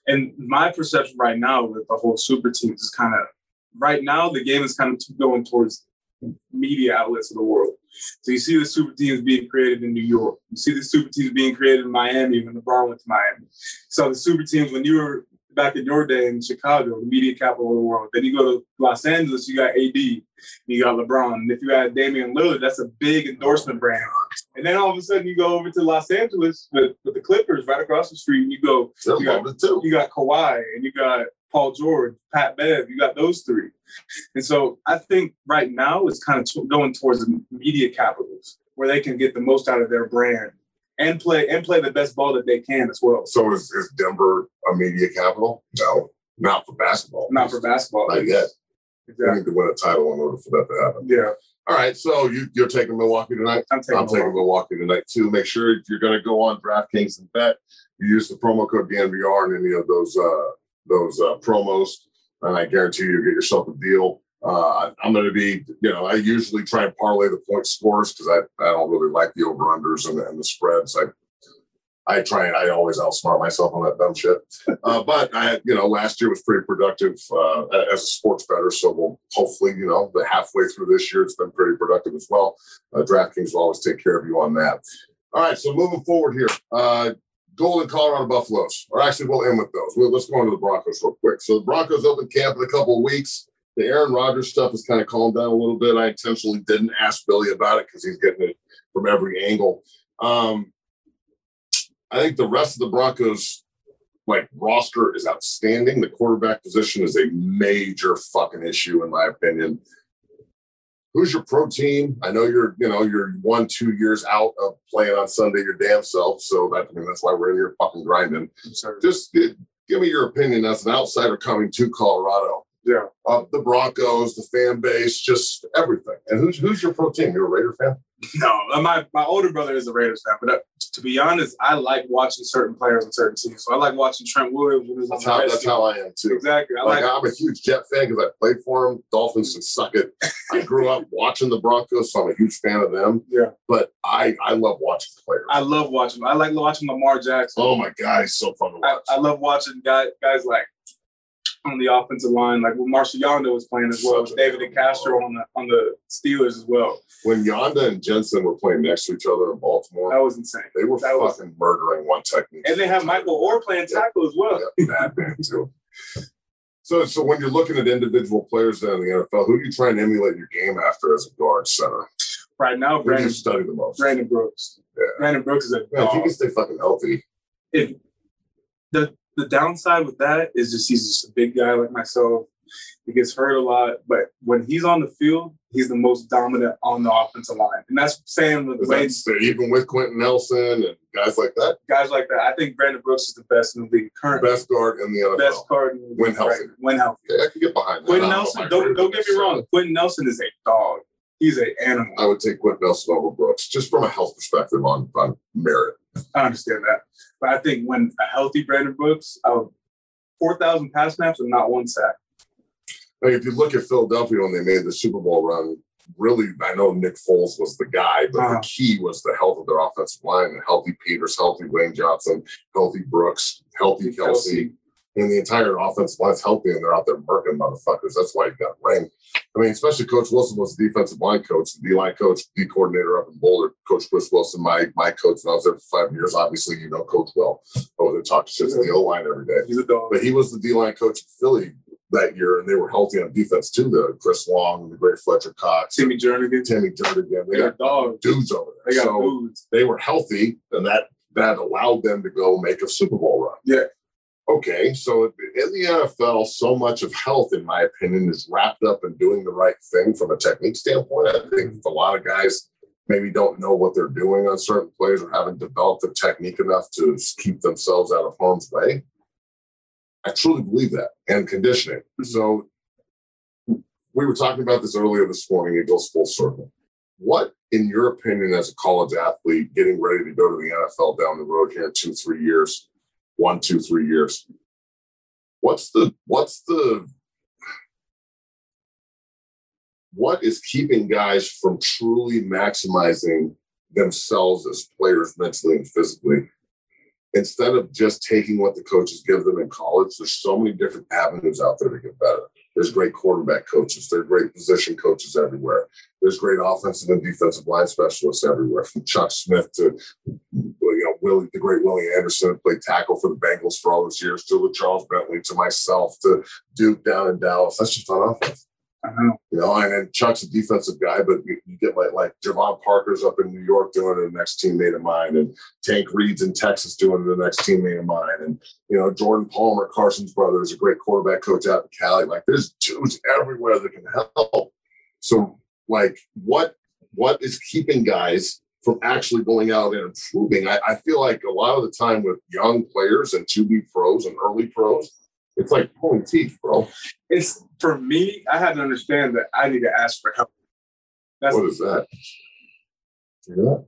S2: And my perception right now with the whole super teams is kind of right now the game is kind of going towards media outlets of the world. So you see the super teams being created in New York. You see the super teams being created in Miami when LeBron went to Miami. So the super teams when you were back in your day in Chicago, the media capital of the world. Then you go to Los Angeles, you got AD, you got LeBron. And if you got Damian Lillard, that's a big endorsement brand. And then all of a sudden you go over to Los Angeles with, with the Clippers right across the street, and you go You got-
S1: loving it too.
S2: you got Kawhi and you got Paul George, Pat Bev. You got those three, and so I think right now it's kind of t- going towards the media capitals where they can get the most out of their brand and play and play the best ball that they can as well.
S1: So is, is Denver a media capital? No, not for basketball.
S2: Not for basketball.
S1: Not yet.
S2: Exactly.
S1: need to win a title in order for that to happen.
S2: Yeah,
S1: All right, so you, you're taking Milwaukee tonight.
S2: I'm taking.
S1: I'm taking
S2: Milwaukee.
S1: Milwaukee tonight too. Make sure if you're going to go on DraftKings and bet, you use the promo code DNVR in any of those uh, those uh, promos, and I guarantee you you get yourself a deal. Uh, I'm going to be, you know, I usually try and parlay the point scores because I, I don't really like the over unders and, and the spreads. I I try and I always outsmart myself on that dumb shit. Uh, but I, you know, last year was pretty productive uh, as a sports bettor. So we'll hopefully, you know, the halfway through this year, it's been pretty productive as well. Uh, DraftKings will always take care of you on that. All right, so moving forward here, uh, Golden Colorado Buffaloes, or actually, we'll end with those. Let's go into the Broncos real quick. So the Broncos open camp in a couple of weeks. The Aaron Rodgers stuff has kind of calmed down a little bit. I intentionally didn't ask Billy about it because he's getting it from every angle. Um, I think the rest of the Broncos like roster is outstanding. The quarterback position is a major fucking issue in my opinion. Who's your pro team? I know you're, you know, you're one, two years out of playing on Sunday your damn self. So that I mean that's why we're in here fucking grinding. Just give me your opinion as an outsider coming to Colorado
S2: yeah,
S1: of the Broncos, the fan base, just everything. And who's who's your pro team? You're a Raider fan?
S2: no, uh, my my older brother is a Raiders fan, but uh, to be honest, I like watching certain players on certain teams. So I like watching Trent Williams when he was on
S1: That's
S2: the
S1: how that's
S2: Redskins.
S1: how I am too.
S2: Exactly. I
S1: Like
S2: like.
S1: I'm a huge Jet fan because I played for them. Dolphins can suck it. I grew up watching the Broncos, so I'm a huge fan of them.
S2: Yeah.
S1: But I I love watching players.
S2: I love watching. I like watching Lamar Jackson.
S1: oh my god, he's so fun to
S2: I,
S1: watch.
S2: I love watching guys guys like on the offensive line, like when Marshal Yanda was playing as well, David DeCastro on the on the Steelers as well.
S1: when Yanda and Jensen were playing next to each other in Baltimore,
S2: That was insane.
S1: they were
S2: that was-
S1: fucking murdering one technique.
S2: And they have Michael Oher playing tackle as well.
S1: Yeah, bad man too. So, so when you're looking at individual players then in the NFL, who do you try and emulate your game after as a guard center?
S2: Right now,
S1: Who
S2: Brandon
S1: study the most?
S2: Brandon Brooks.
S1: Yeah.
S2: Brandon Brooks is a
S1: Yeah, if he can stay fucking healthy,
S2: if the the downside with that is just he's just a big guy like myself. He gets hurt a lot, but when he's on the field, he's the most dominant on the offensive line, and that's saying with the
S1: is
S2: way
S1: that even with Quenton Nelson and guys like that,
S2: guys like that. I think Brandon Brooks is the best in the league currently.
S1: best guard in the NFL.
S2: Best guard in the league
S1: When healthy.
S2: right- When healthy.
S1: I can get behind that. Quenton don't
S2: Nelson, don't don't get me wrong. Quenton Nelson is a dog. He's an animal.
S1: I would take Quenton Nelson over Brooks just from a health perspective on, on merit.
S2: I understand that, but I think when a healthy Brandon Brooks, of four thousand pass snaps and not one sack.
S1: Like if you look at Philadelphia when they made the Super Bowl run, really, I know Nick Foles was the guy, but
S2: Uh-huh.
S1: the key was the health of their offensive line. Healthy Peters, healthy Lane Johnson, healthy Brooks, healthy Kelce. And the entire offensive line's healthy, and they're out there murking motherfuckers. That's why you got ring. I mean, especially Coach Wilson was the defensive line coach, the D line coach, D coordinator up in Boulder. Coach Chris Wilson, my my coach, and I was there for five years. Obviously, you know Coach well. Over oh, there talking shit to the O line every day.
S2: He's a dog.
S1: But he was the D line coach in Philly that year, and they were healthy on defense too. The Chris Long, the great Fletcher Cox,
S2: Timmy Jernigan.
S1: Timmy Jernigan. They
S2: They got
S1: got
S2: dogs.
S1: dudes over there.
S2: They got
S1: so
S2: dudes.
S1: they were healthy, and that that allowed them to go make a Super Bowl run.
S2: Yeah.
S1: Okay, so in the NFL, so much of health, in my opinion, is wrapped up in doing the right thing from a technique standpoint. I think a lot of guys maybe don't know what they're doing on certain plays or haven't developed the technique enough to keep themselves out of harm's way. I truly believe that, and conditioning. Mm-hmm. So we were talking about this earlier this morning. It goes full circle. What, in your opinion, as a college athlete getting ready to go to the NFL down the road here in two, three years, one, two, three years, what's the what's the what is keeping guys from truly maximizing themselves as players mentally and physically? Instead of just taking what the coaches give them in college there's so many different avenues out there to get better there's great quarterback coaches. There's great position coaches everywhere. There's great offensive and defensive line specialists everywhere from chuck smith to you know willie the great willie anderson played tackle for the bengals for all those years to charles bentley to myself to duke down in dallas. That's just on offense
S2: Know.
S1: You know, and Chuck's a defensive guy, but you, you get like like Javon Parker's up in New York doing it, the next teammate of mine, and Tank Reed's in Texas doing it, the next teammate of mine, and you know Jordan Palmer, Carson's brother, is a great quarterback coach out in Cali. Like there's dudes everywhere that can help. So like what what is keeping guys from actually going out and improving? I, I feel like a lot of the time with young players and to be pros and early pros, it's like pulling teeth, bro.
S2: It's for me, I had to understand that I need to ask for help. That's
S1: What is that? Yeah.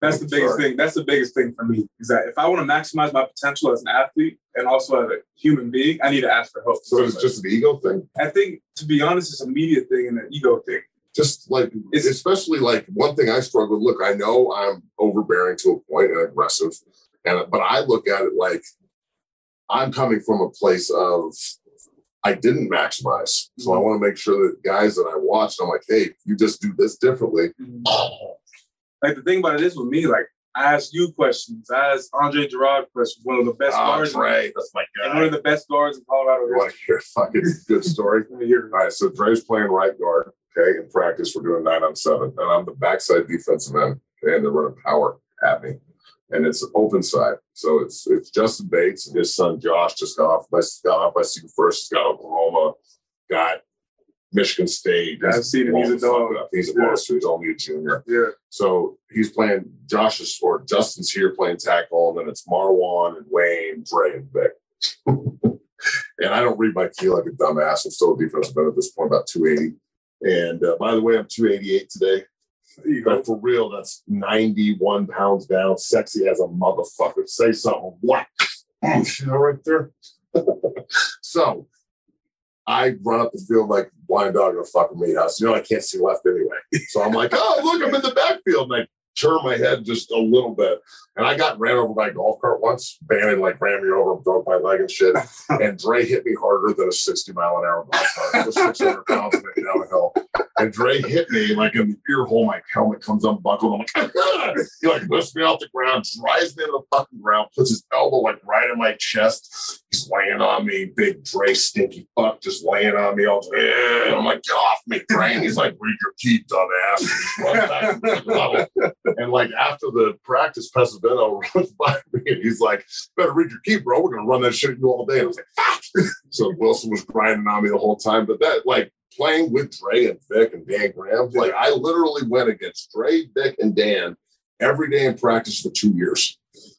S2: that's the biggest
S1: sorry.
S2: thing. That's the biggest thing for me is that if I want to maximize my potential as an athlete and also as a human being, I need to ask for help.
S1: So it's just an ego thing.
S2: I think, to be honest, it's a media thing and an ego thing.
S1: Just like,
S2: It's-
S1: especially like one thing I struggle with. Look, I know I'm overbearing to a point and aggressive, and but I look at it like I'm coming from a place of I didn't maximize, so I want to make sure that guys that I watched, I'm like, hey, you just do this differently. Mm-hmm.
S2: Like the thing about it is with me, like I ask you questions. I ask Andre Gurode questions, one of the best
S1: Oh,
S2: guards,
S1: Right. that's my guy.
S2: and one of the best guards in Colorado.
S1: You want to hear a fucking good story?
S2: Hear
S1: All right, so Dre's playing right guard. Okay, in practice, we're doing nine on seven, and I'm the backside defensive end, okay, and they're running power at me, and it's open side. So it's it's Justin Bates and his son Josh just got off by got off by Super First, got Oklahoma, got Michigan State.
S2: I've seen him. He's a
S1: blowing the fuck
S2: dog.
S1: up. He's a
S2: Yeah.
S1: monster. He's only a junior.
S2: Yeah.
S1: So he's playing Josh's or Justin's here playing tackle, and then it's Marwan and Wayne, Dre, and Vic. and I don't read my key like a dumbass. I'm still a defensive end at this point, about 280. And uh, by the way, I'm 288 today.
S2: You go.
S1: For real, that's 91 pounds down, sexy as a motherfucker. Say something. What? You know, right there. so I run up the field like blind dog in a fucking meat house. You know, I can't see left anyway. So I'm like, oh, look, I'm in the backfield. I turn my head just a little bit. And I got ran over by a golf cart once. Bannon like ran me over and broke my leg and shit. And Dre hit me harder than a 60 mile an hour golf cart. It was 600 pounds down the hill. And Dre hit me like in the ear hole. My helmet comes unbuckled. I'm like, he like lifts me off the ground, drives me to the fucking ground, puts his elbow like right in my chest. He's laying on me, big Dre stinky fuck, just laying on me. All day. And I'm like, get off me, Dre. He's like, read your key, dumbass. Into. And like after the practice, Pesavento runs by me and he's like, better read your key, bro. We're gonna run that shit you all day. And I was like, fuck. So Wilson was grinding on me the whole time. But that like playing with Dre and Vic and Dan Graham, like I literally went against Dre, Vic, and Dan every day in practice for two years.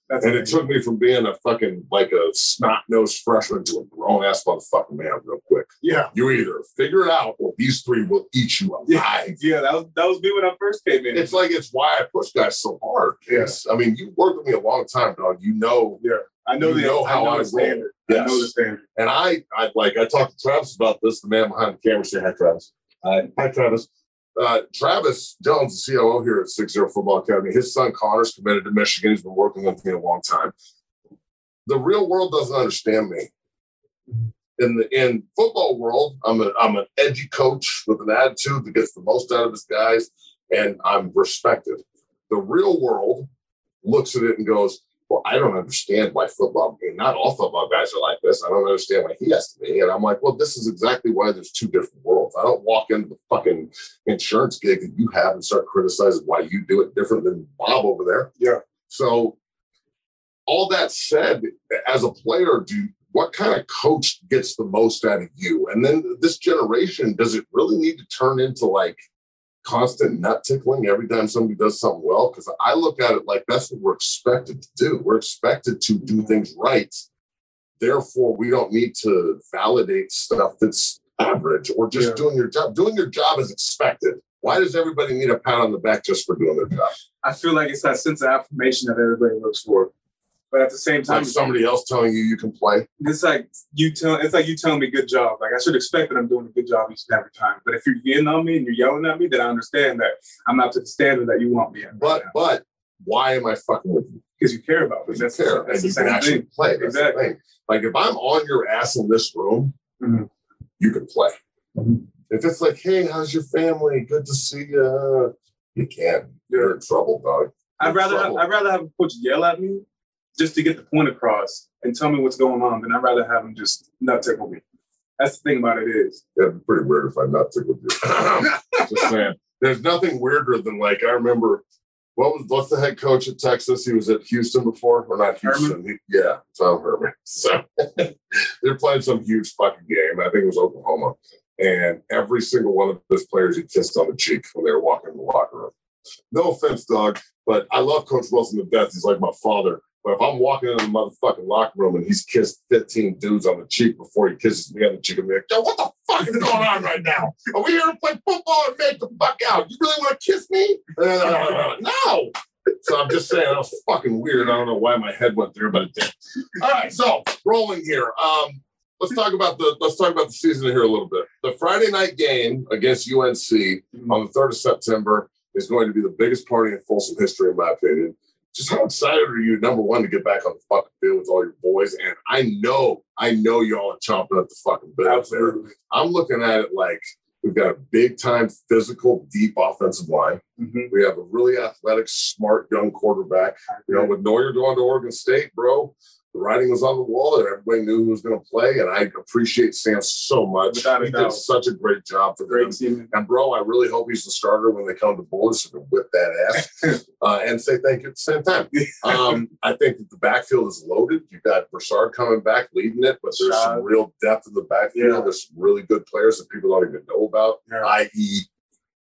S2: That's
S1: And it took me from being a fucking like a snot nosed freshman to a grown ass motherfucking man real quick.
S2: yeah.
S1: You either figure it out or these three will eat you alive.
S2: Yeah, that was that was me when I first came in.
S1: It's like it's why I push guys so hard. Yes. I mean, you worked with me a long time, dog. You know, yeah.
S2: I know
S1: you
S2: the
S1: know how
S2: I know
S1: I
S2: the standard.
S1: roll.
S2: I
S1: Yes.
S2: know the standard.
S1: and I, I like I talked to Travis about this, the man behind the camera. Say hi, Travis. Hi. Hi, Travis. Uh, Travis Jones, the COO here at Six Zero Football Academy. His son Connor's committed to Michigan. He's been working with me a long time. The real world doesn't understand me. In the in football world, I'm a I'm an edgy coach with an attitude that gets the most out of his guys, and I'm respected. The real world looks at it and goes, well, I don't understand why football, I mean, not all football guys are like this. I don't understand why he has to be. And I'm like, well, this is exactly why there's two different worlds. I don't walk into the fucking insurance gig that you have and start criticizing why you do it different than Bob over there.
S2: Yeah.
S1: So, all that said, as a player, do what kind of coach gets the most out of you? And then this generation, does it really need to turn into like constant nut tickling every time somebody does something well? Because I look at it like that's what we're expected to do. We're expected to do things right. Therefore, we don't need to validate stuff that's average or just
S2: Yeah.
S1: doing your job. Doing your job is expected. Why does everybody need a pat on the back just for doing their job?
S2: I feel like it's that sense of affirmation that everybody looks for. But at the same time,
S1: like somebody else telling you you can play.
S2: it's like you tell it's like you telling me good job. Like I should expect that I'm doing a good job each and every time. But if you're getting on me and you're yelling at me, then I understand that I'm not to the standard that you want me at.
S1: But but why am I fucking with you?
S2: because you care about me. That's,
S1: you care
S2: that's
S1: and
S2: the
S1: you can
S2: same
S1: actually
S2: thing.
S1: play. That's
S2: Exactly.
S1: Like if I'm on your ass in this room,
S2: Mhm.
S1: you can play.
S2: Mhm.
S1: If it's like, hey, how's your family? Good to see you. You can't. You're in trouble, dog.
S2: I'd rather have. I'd rather have a coach yell at me just to get the point across and tell me what's going on then I'd rather have him just not tickle me. That's the thing about it is.
S1: It'd be pretty weird if I not took with you. Just saying. There's nothing weirder than like I remember what was what's the head coach at Texas? He was at Houston before, or not Houston? He, yeah, Tom Herman. So they're playing some huge fucking game. I think it was Oklahoma, and every single one of those players he kissed on the cheek when they were walking in the locker room. No offense, dog, but I love Coach Wilson to death. He's like my father. But if I'm walking in the motherfucking locker room and he's kissed 15 dudes on the cheek before he kisses me on the cheek, I'm like, yo, what the fuck is going on right now? Are we here to play football and make the fuck out? You really want to kiss me? Uh, no. So I'm just saying that was fucking weird. I don't know why my head went there, but it did. All right, so rolling here. Um, let's talk about the let's talk about the season here a little bit. The Friday night game against UNC on the third of September is going to be the biggest party in Folsom history, in my opinion just how excited are you, number one, to get back on the fucking field with all your boys? And I know, I know y'all are chomping at the fucking bit there. I'm looking at it like we've got a big time physical, deep offensive line. Mm-hmm. We have a really athletic, smart young quarterback. You know, with Noyer going to Oregon State, bro, the writing was on the wall there. Everybody knew who was going to play, and I appreciate Sam so much. Without he did such a great job for great them. Team. And bro, I really hope he's the starter when they come to Boulder so can whip that ass uh, and say thank you at the same time. Um, I think that the backfield is loaded. You got Broussard coming back leading it, but there's some real depth in the backfield. Yeah. There's some really good players that people don't even know about, yeah. i.e.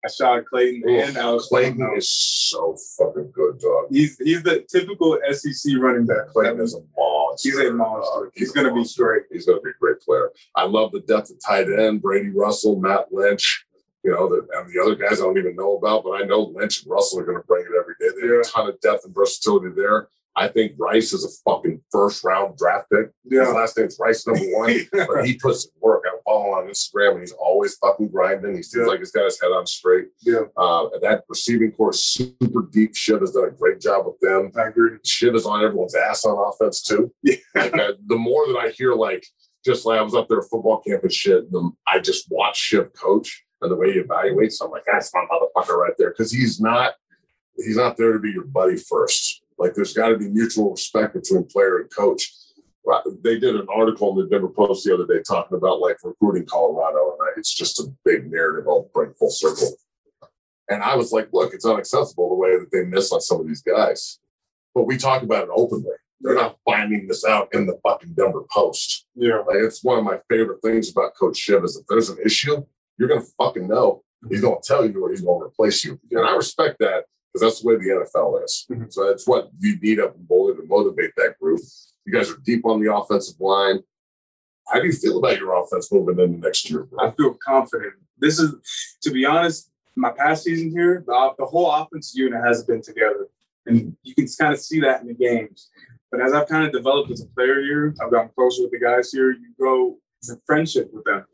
S2: Ashaad Clayton and Alex.
S1: Clayton oh. is so fucking good, dog.
S2: He's he's the typical SEC running back.
S1: Clayton is a monster.
S2: He's a monster. He's, he's going to be great.
S1: He's going to be a great player. I love the depth of tight end, Brady Russell, Matt Lynch. You know, the, and the other guys I don't even know about, but I know Lynch and Russell are going to bring it every day. They have a ton of depth and versatility there. I think Rice is a fucking first round draft pick. Yeah. His last name's Rice, number one, yeah. but he puts in work. I follow him on Instagram and he's always fucking grinding. He seems yeah. like he's got his head on straight.
S2: Yeah. Uh,
S1: that receiving corps super deep. Shit has done a great job with them.
S2: I agree.
S1: Shit is on everyone's ass on offense too.
S2: Yeah.
S1: Like, uh, the more that I hear, like, just like I was up there at football camp and shit, the, I just watch Chev coach and the way he evaluates. I'm like, that's my motherfucker right there. Cause he's not, he's not there to be your buddy first like there's got to be mutual respect between player and coach. They did an article in the Denver Post the other day talking about like recruiting Colorado, and it's just a big narrative. I'll bring full circle. And I was like, look, it's unacceptable the way that they miss on some of these guys. But we talk about it openly. They're not finding this out in the fucking Denver Post.
S2: Yeah.
S1: Like, it's one of my favorite things about Coach Chev is if there's an issue, you're going to fucking know. He's going to tell you or he's going to replace you. And I respect that because that's the way the NFL is. Mm-hmm. So that's what you need up in Boulder to motivate that group. You guys are deep on the offensive line. How do you feel about your offense moving into next year?
S2: Bro? I feel confident. This is, to be honest, my past season here, the, the whole offense unit has been together, and you can kind of see that in the games. But as I've kind of developed as a player here, I've gotten closer with the guys here. You go friendship with them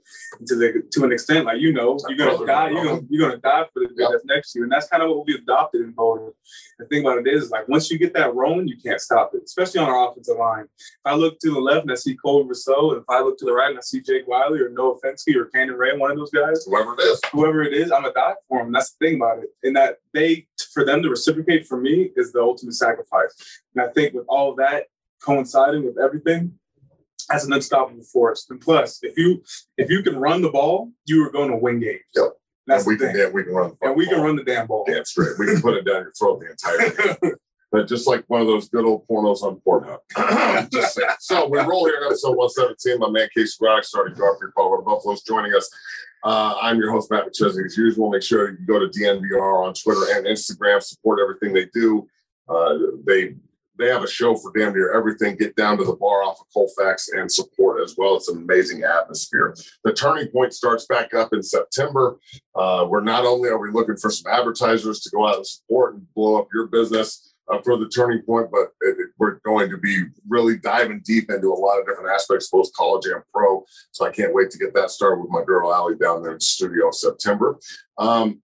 S2: to the to an extent. Like you know, you're gonna die. You're gonna you're gonna die for the yep. that's next to you, and that's kind of what we adopted in Boulder. The thing about it is, like once you get that rolling, you can't stop it. Especially on our offensive line. If I look to the left and I see Cole Rousseau, and if I look to the right and I see Jake Wiley or Noah Fenske or Cannon Ray, one of those guys,
S1: whoever it is,
S2: whoever it is, I'm a die for them. That's the thing about it, and that they for them to reciprocate for me is the ultimate sacrifice. And I think with all that coinciding with everything, as an unstoppable force. And plus, if you if you can run the ball, you are going to win games.
S1: Yep. That's and we can, yeah, we can run.
S2: The and we ball. can run the damn ball.
S1: Damn straight. We can put it down your throat the entire game. but just like one of those good old pornos on Pornhub. just saying. So we roll here in episode 117. My man Casey Roddick started Garfield Colorado Buffalo's joining us. Uh, I'm your host, Matt McChesney. As usual, make sure you go to DNVR on Twitter and Instagram, support everything they do. Uh, they they have a show for damn near everything. Get down to the bar off of Colfax and support as well. It's an amazing atmosphere. The turning point starts back up in September. Uh, we're not only are we looking for some advertisers to go out and support and blow up your business. Uh, for the turning point, but it, it, we're going to be really diving deep into a lot of different aspects, both college and pro. So I can't wait to get that started with my girl Allie down there in the studio September. Um,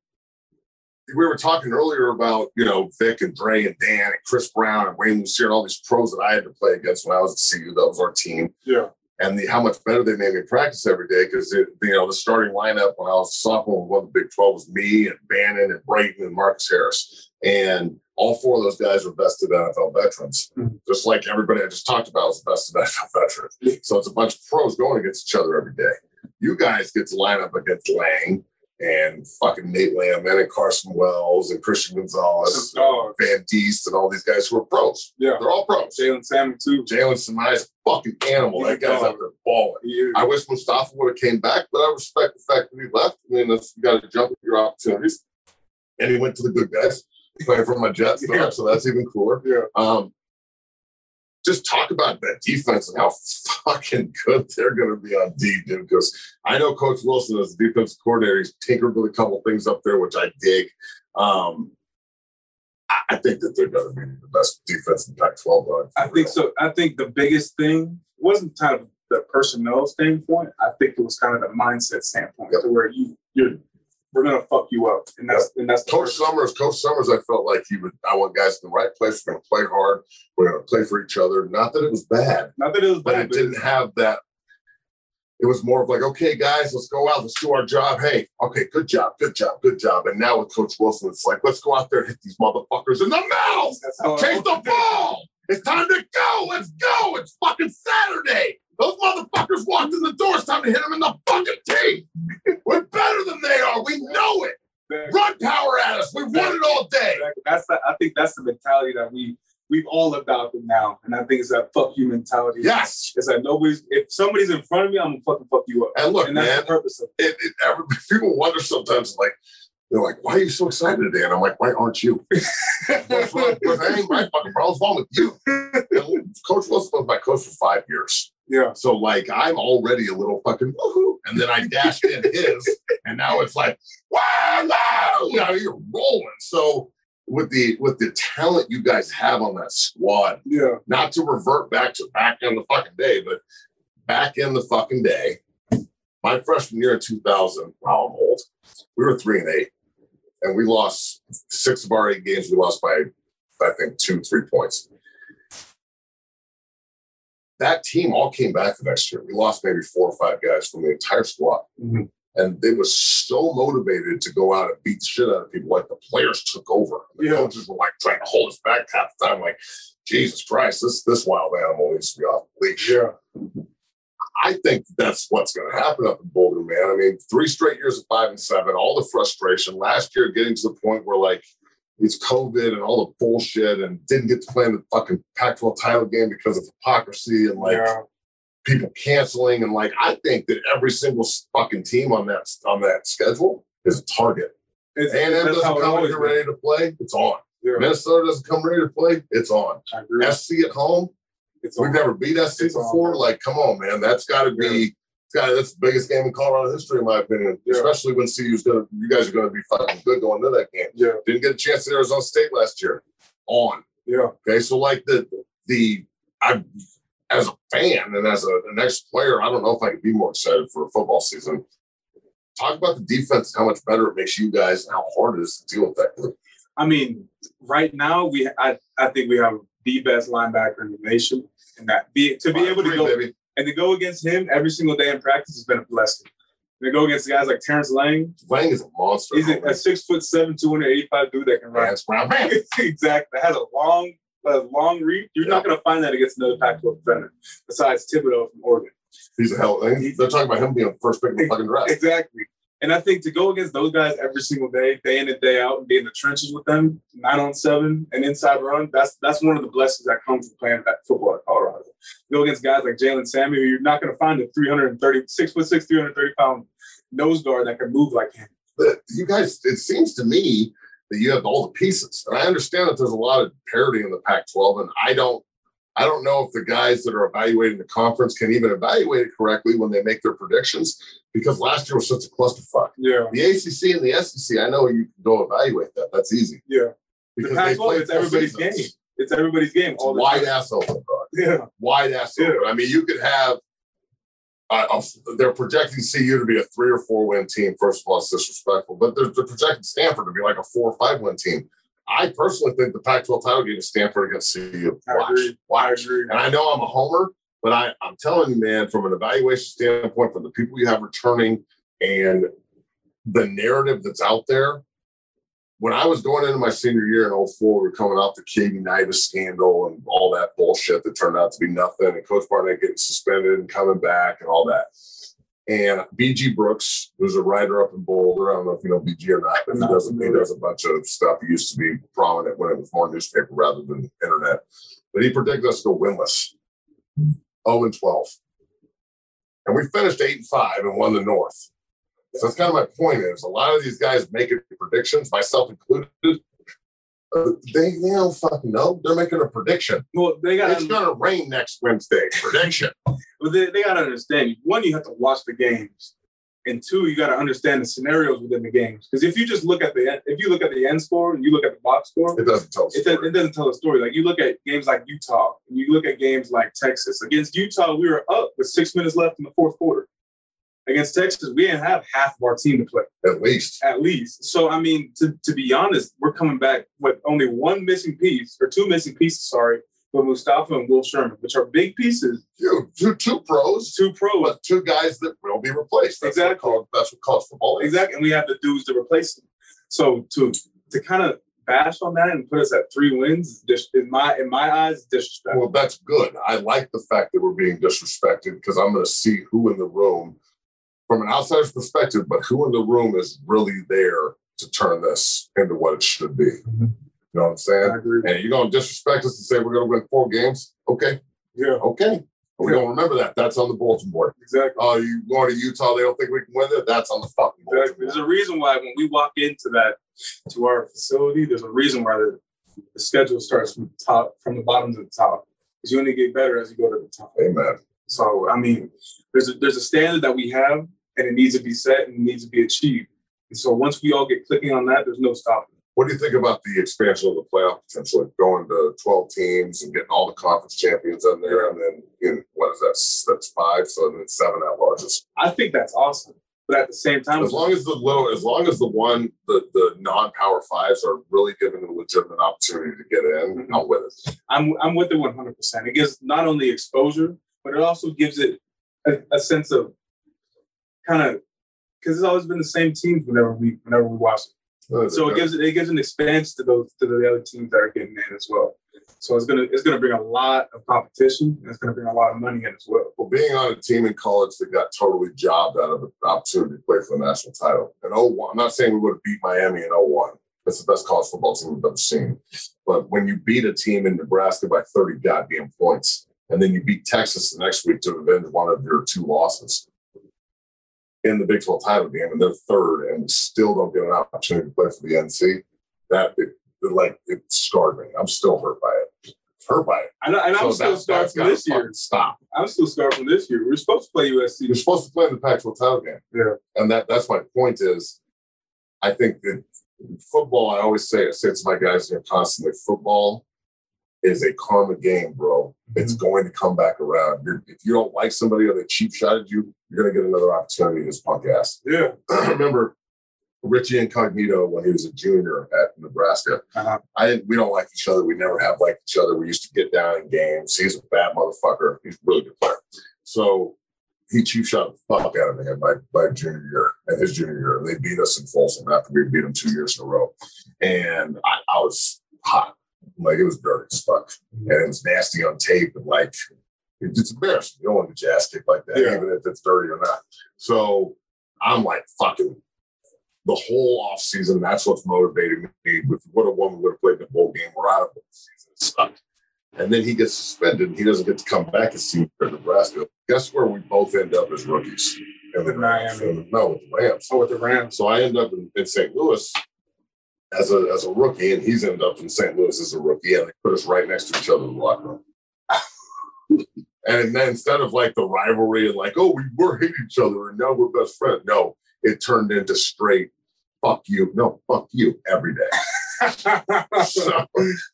S1: we were talking earlier about you know Vic and Dre and Dan and Chris Brown and Wayne Lucier and all these pros that I had to play against when I was at CU. That was our team.
S2: Yeah.
S1: And the, how much better they made me practice every day because you know the starting lineup when I was a sophomore one of the Big Twelve was me and Bannon and Brayton and Marcus Harris, and all four of those guys were vested NFL veterans, mm-hmm. just like everybody I just talked about was vested NFL veteran. So it's a bunch of pros going against each other every day. You guys get to line up against Lang and fucking Nate Lamb and Carson Wells and Christian Gonzalez,
S2: Dogs.
S1: Van Deest, and all these guys who are pros.
S2: Yeah.
S1: They're all pros.
S2: Jalen Sami too.
S1: Jalen Sami's fucking animal. That guy's out there balling. I wish Mustafa would have came back, but I respect the fact that he left. I mean, that's, you got to jump at your opportunities. And he went to the good guys, playing for my Jets,
S2: Yeah.
S1: so that's even cooler.
S2: Yeah.
S1: Um, just talk about that defense and how fucking good they're going to be on D, dude. Because I know Coach Wilson as the defensive coordinator, he's tinkered with a couple things up there, which I dig. Um, I, I think that they're going to be the best defense in Pac-12. Dog,
S2: I think so. I think the biggest thing wasn't kind of the personnel standpoint. I think it was kind of the mindset standpoint
S1: Yep.
S2: to where you you're we're gonna fuck you up, and that's and that's
S1: Coach Summers, Coach Summers, I felt like he would. I want guys in the right place. We're to play hard. We're going to play for each other. Not that it was bad,
S2: Not that it was
S1: but
S2: bad,
S1: it didn't have that. It was more of like, okay, guys, let's go out. Let's do our job. Hey, okay, good job, good job, good job. And now with Coach Wilson, it's like, let's go out there and hit these motherfuckers in the mouth. Chase the ball. It's time to go. Let's go. It's fucking Saturday. Those motherfuckers walked in the door. It's time to hit them in the fucking teeth. We're better than they are. We know it. Run power at us. We won it all day.
S2: That's the, I think that's the mentality that we we've all adopted now, and I think it's that fuck you mentality.
S1: Yes.
S2: It's like nobody's if somebody's in front of me, I'm gonna fucking fuck you up.
S1: And look,
S2: and that's
S1: man,
S2: the purpose of
S1: it, it, every, people wonder sometimes, like, they're like, why are you so excited today? And I'm like, why aren't you? What's wrong? That ain't my fucking problem. What's wrong with you? And coach Wilson was my coach for five years.
S2: Yeah.
S1: So, like, I'm already a little fucking woohoo. And then I dashed in his, and now it's like, wow, wow, now you're rolling. So, with the with the talent you guys have on that squad,
S2: Yeah.
S1: not to revert back to back in the fucking day, but back in the fucking day, my freshman year in 2000, wow, I'm old. We were three and eight, and we lost six of our eight games. We lost by, I think, two, three points. That team all came back the next year. We lost maybe four or five guys from the entire squad.
S2: Mhm.
S1: And they was so motivated to go out and beat the shit out of people. Like the players took over. The
S2: Yeah.
S1: coaches were like trying to hold us back half the time. Like, Jesus Christ, this this wild animal needs to be off the leash.
S2: Yeah.
S1: I think that's what's going to happen up in Boulder, man. I mean, three straight years of five and seven, all the frustration. Last year, getting to the point where like it's COVID and all the bullshit, and didn't get to play in the fucking Pac-12 title game because of hypocrisy and like
S2: yeah.
S1: people canceling. And like, I think that every single fucking team on that on that schedule is a target.
S2: It's,
S1: A&M
S2: that's
S1: doesn't come here ready to play, it's on.
S2: Yeah.
S1: Minnesota doesn't come ready to play, it's on.
S2: I agree.
S1: SC at home,
S2: It's
S1: We've
S2: on.
S1: never beat SC
S2: It's on.
S1: before. Like, come on, man. That's got to be. It's that's the biggest game in Colorado history, in my opinion.
S2: Yeah.
S1: Especially when CU's gonna. You guys are gonna be fucking good going into that game.
S2: Yeah.
S1: Didn't get a chance at Arizona State last year. On.
S2: Yeah.
S1: Okay, so like the the I as a fan and as a, an ex player, I don't know if I could be more excited for a football season. Talk about the defense, and how much better it makes you guys, and how hard it is to deal with that group.
S2: I mean, right now we I, I think we have the best linebacker in the nation, and that be to be
S1: I
S2: able to go
S1: baby.
S2: And to go against him every single day in practice has been a blessing. And to go against guys like Terrance Lang,
S1: Lang is a monster.
S2: he's a, a six foot seven, two hundred eighty five dude that can run.
S1: Brown, bam.
S2: exactly. That has a long, a long reach. You're not going to find that against another Pac-12 defender besides Thibodeaux from Oregon.
S1: He's a hell. They're talking about him being the first pick in the fucking draft.
S2: Exactly. And I think to go against those guys every single day, day in and day out, and be in the trenches with them, nine on seven and inside run, that's that's one of the blessings that comes from playing football at Colorado. Go against guys like Jalen Sami, who you're not going to find a 330, six foot six, 330 pound nose guard that can move like him.
S1: But you guys, it seems to me that you have all the pieces, and I understand that there's a lot of parity in the Pac-12, and I don't, I don't know if the guys that are evaluating the conference can even evaluate it correctly when they make their predictions because last year was such a clusterfuck.
S2: Yeah.
S1: The ACC and the SEC, I know you can go evaluate that. That's easy
S2: Yeah. The
S1: because they play
S2: it's everybody's game. It's everybody's game. All the
S1: wide
S2: time.
S1: ass open, bro.
S2: Yeah.
S1: wide ass
S2: Yeah.
S1: open. I mean, you could have. Uh, a- they're projecting CU to be a three or four win team. First of all, it's disrespectful, but they're, they're projecting Stanford to be like a four or five win team. I personally think the Pac-12 title game is Stanford against CU.
S2: I
S1: Watch,
S2: agree. I
S1: watch.
S2: agree.
S1: And I know I'm a homer, but I, I'm telling you, man, from an evaluation standpoint, from the people you have returning and the narrative that's out there. When I was going into my senior year in 04, we were coming off the Katie Hnida scandal and all that bullshit that turned out to be nothing, and Coach Barnett getting suspended and coming back and all that. And BG Brooks, who's a writer up in Boulder. I don't know if you know BG or not, but he does, he does a bunch of stuff. He used to be prominent when it was more newspaper rather than internet. But he predicted us to go winless, 0 and 12. And we finished 8 and 5 and won the North. So that's kind of my point is a lot of these guys making predictions, myself included, uh, they, they don't fucking know. They're making a prediction.
S2: Well, they got
S1: It's going to rain next Wednesday. Prediction.
S2: Well, they, they got to understand. One, you have to watch the games, and two, you got to understand the scenarios within the games. Because if you just look at the if you look at the end score and you look at the box score,
S1: It doesn't tell. a
S2: it, does, it doesn't tell a story. Like you look at games like Utah, and you look at games like Texas. Against Utah, we were up with six minutes left in the fourth quarter. Against Texas, we didn't have half of our team to play
S1: At least.
S2: at least. So I mean, to, to be honest, we're coming back with only one missing piece or two missing pieces. Sorry, with Mustafa and Will Sherman, which are big pieces.
S1: You two, two pros,
S2: Two pros,
S1: but two guys that will be replaced. That's
S2: Exactly.
S1: What college, that's what college football is.
S2: exactly, and we have the dudes to replace them. So to to kind of bash on that and put us at three wins, in my in my eyes, disrespectful.
S1: Well, that's good. I like the fact that we're being disrespected because I'm going to see who in the room, from an outsider's perspective, but who in the room is really there to turn this into what it should be.
S2: Mhm.
S1: You know what I'm saying?
S2: I agree.
S1: And you're going to disrespect us and say we're going to win four games? Okay,
S2: Yeah,
S1: okay. But we don't remember that. That's on the bulletin board.
S2: exactly.
S1: Oh, you going to Utah? They don't think we can win it. That's on the fucking bulletin
S2: Exactly. There's a reason why when we walk into that to our facility, there's a reason why the, the schedule starts from the top from the bottom to the top. Because you only get better as you go to the top.
S1: Amen.
S2: So I mean, there's a there's a standard that we have, and it needs to be set and it needs to be achieved. And so once we all get clicking on that, there's no stopping.
S1: What do you think about the expansion of the playoff potentially, going to 12 teams and getting all the conference champions in there, and then in what is that? That's five, so then seven at largest.
S2: I think that's awesome, but at the same time,
S1: As long as the low, as long as the one, the the non-power fives are really given a legitimate opportunity to get in, mm-hmm. I'm with it.
S2: I'm I'm with it 100. percent It gives not only exposure, but it also gives it a, a sense of kind of because it's always been the same teams whenever we whenever we watch it. Oh, so it gives it gives an expanse to those to the other teams that are getting in as well. So it's gonna it's gonna bring a lot of competition and it's gonna bring a lot of money in as well.
S1: Well, being on a team in college that got totally jobbed out of an opportunity to play for the national title. In 01, I'm not saying we would have beat Miami in 01. That's the best college football team we've ever seen. But when you beat a team in Nebraska by 30 goddamn points, and then you beat Texas the next week to avenge one of your two losses in the Big 12 title game, and they're third, and still don't get an opportunity to play for the NC, that it, it like it scarred me. I'm still hurt by it. Hurt by it.
S2: And, and I'm still scarred from this year.
S1: Stop.
S2: I'm still scarred from this year. We're supposed to play USC.
S1: You're supposed to play in the Pac-12 title game.
S2: Yeah.
S1: And that that's my point is, I think that football. I always say, I say it to my guys here constantly. Football is a karma game, bro. It's going to come back around. You're, if you don't like somebody or they cheap shotted you, you're going to get another opportunity. In this punk ass.
S2: Yeah.
S1: I remember Richie Incognito when he was a junior at Nebraska.
S2: Uh-huh.
S1: I we don't like each other. We never have liked each other. We used to get down in games. He's a bad motherfucker. He's a really good player. So he cheap shot the fuck out of me my, my junior year and his junior year. And they beat us in Folsom after we beat them two years in a row. And I, I was hot. Like it was dirty as fuck. Mm-hmm. And it was nasty on tape. And like, it's embarrassing. You don't want to ass kicked like that,
S2: Yeah.
S1: even if it's dirty or not. So I'm like, fucking the whole off season. That's what's motivated me. With what a woman would have played the bowl game, we're out of the season. It sucked. And then he gets suspended. And he doesn't get to come back as senior at Nebraska. Guess where we both end up as rookies? In the
S2: Miami.
S1: No, with the Rams.
S2: Oh, with the Rams.
S1: So I end up in, in St. Louis as a as a rookie, and he's ended up in St. Louis as a rookie, and they put us right next to each other in the locker room. and then instead of like the rivalry and like, oh, we were hating each other and now we're best friends. No, it turned into straight fuck you. No, fuck you every day. so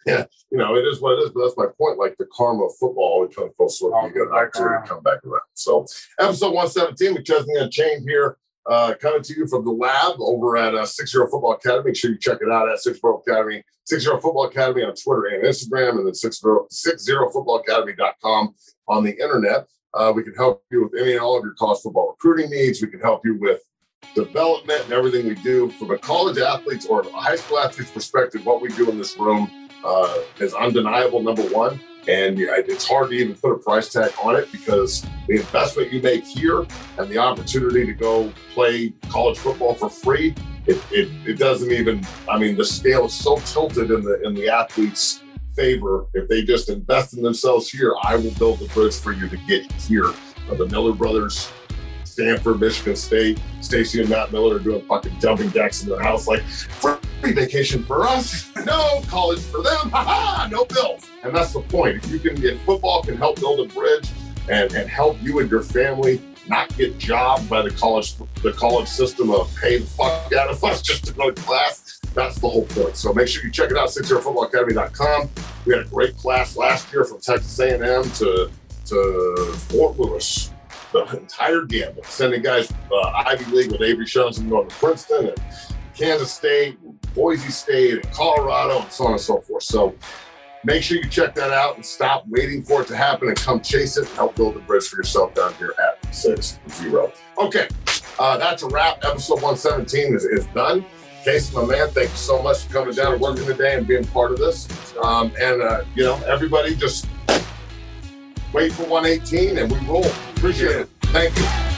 S1: yeah, you know, it is what it is, but that's my point. Like the karma of football always comes full circle. You get an opportunity to come back around. So episode 117 with Chesney and Chain here. Uh, coming to you from the lab over at uh, Six Zero Football Academy. Make sure you check it out at Six Zero Academy, Six Zero Football Academy on Twitter and Instagram, and then Six Zero Football Academy.com on the internet. Uh, we can help you with any and all of your college football recruiting needs. We can help you with development and everything we do from a college athlete's or a high school athlete's perspective. What we do in this room uh, is undeniable. Number one, And it's hard to even put a price tag on it because the investment you make here and the opportunity to go play college football for free, it, it, it doesn't even, I mean, the scale is so tilted in the in the athletes' favor. If they just invest in themselves here, I will build the bridge for you to get here. The Miller brothers Stanford, Michigan State, Stacy and Matt Miller are doing fucking jumping jacks in their house. Like, free vacation for us, no college for them. Ha ha, no bills. And that's the point. If you can get football can help build a bridge and, and help you and your family not get jobbed by the college the college system of pay the fuck out of us just to go to class. That's the whole point. So make sure you check it out, sixyearfootballacademy.com. We had a great class last year from Texas A&M to to Fort Lewis the entire gambit, sending guys uh, Ivy League with Avery Jones and going to Princeton and Kansas State, Boise State, and Colorado, and so on and so forth. So make sure you check that out and stop waiting for it to happen and come chase it and help build a bridge for yourself down here at 6 0. Okay, uh, that's a wrap. Episode 117 is, is done. Casey, my man, thank you so much for coming down and working today and being part of this. Um, and, uh, you know, everybody just wait for 118 and we roll. Appreciate it. Thank you.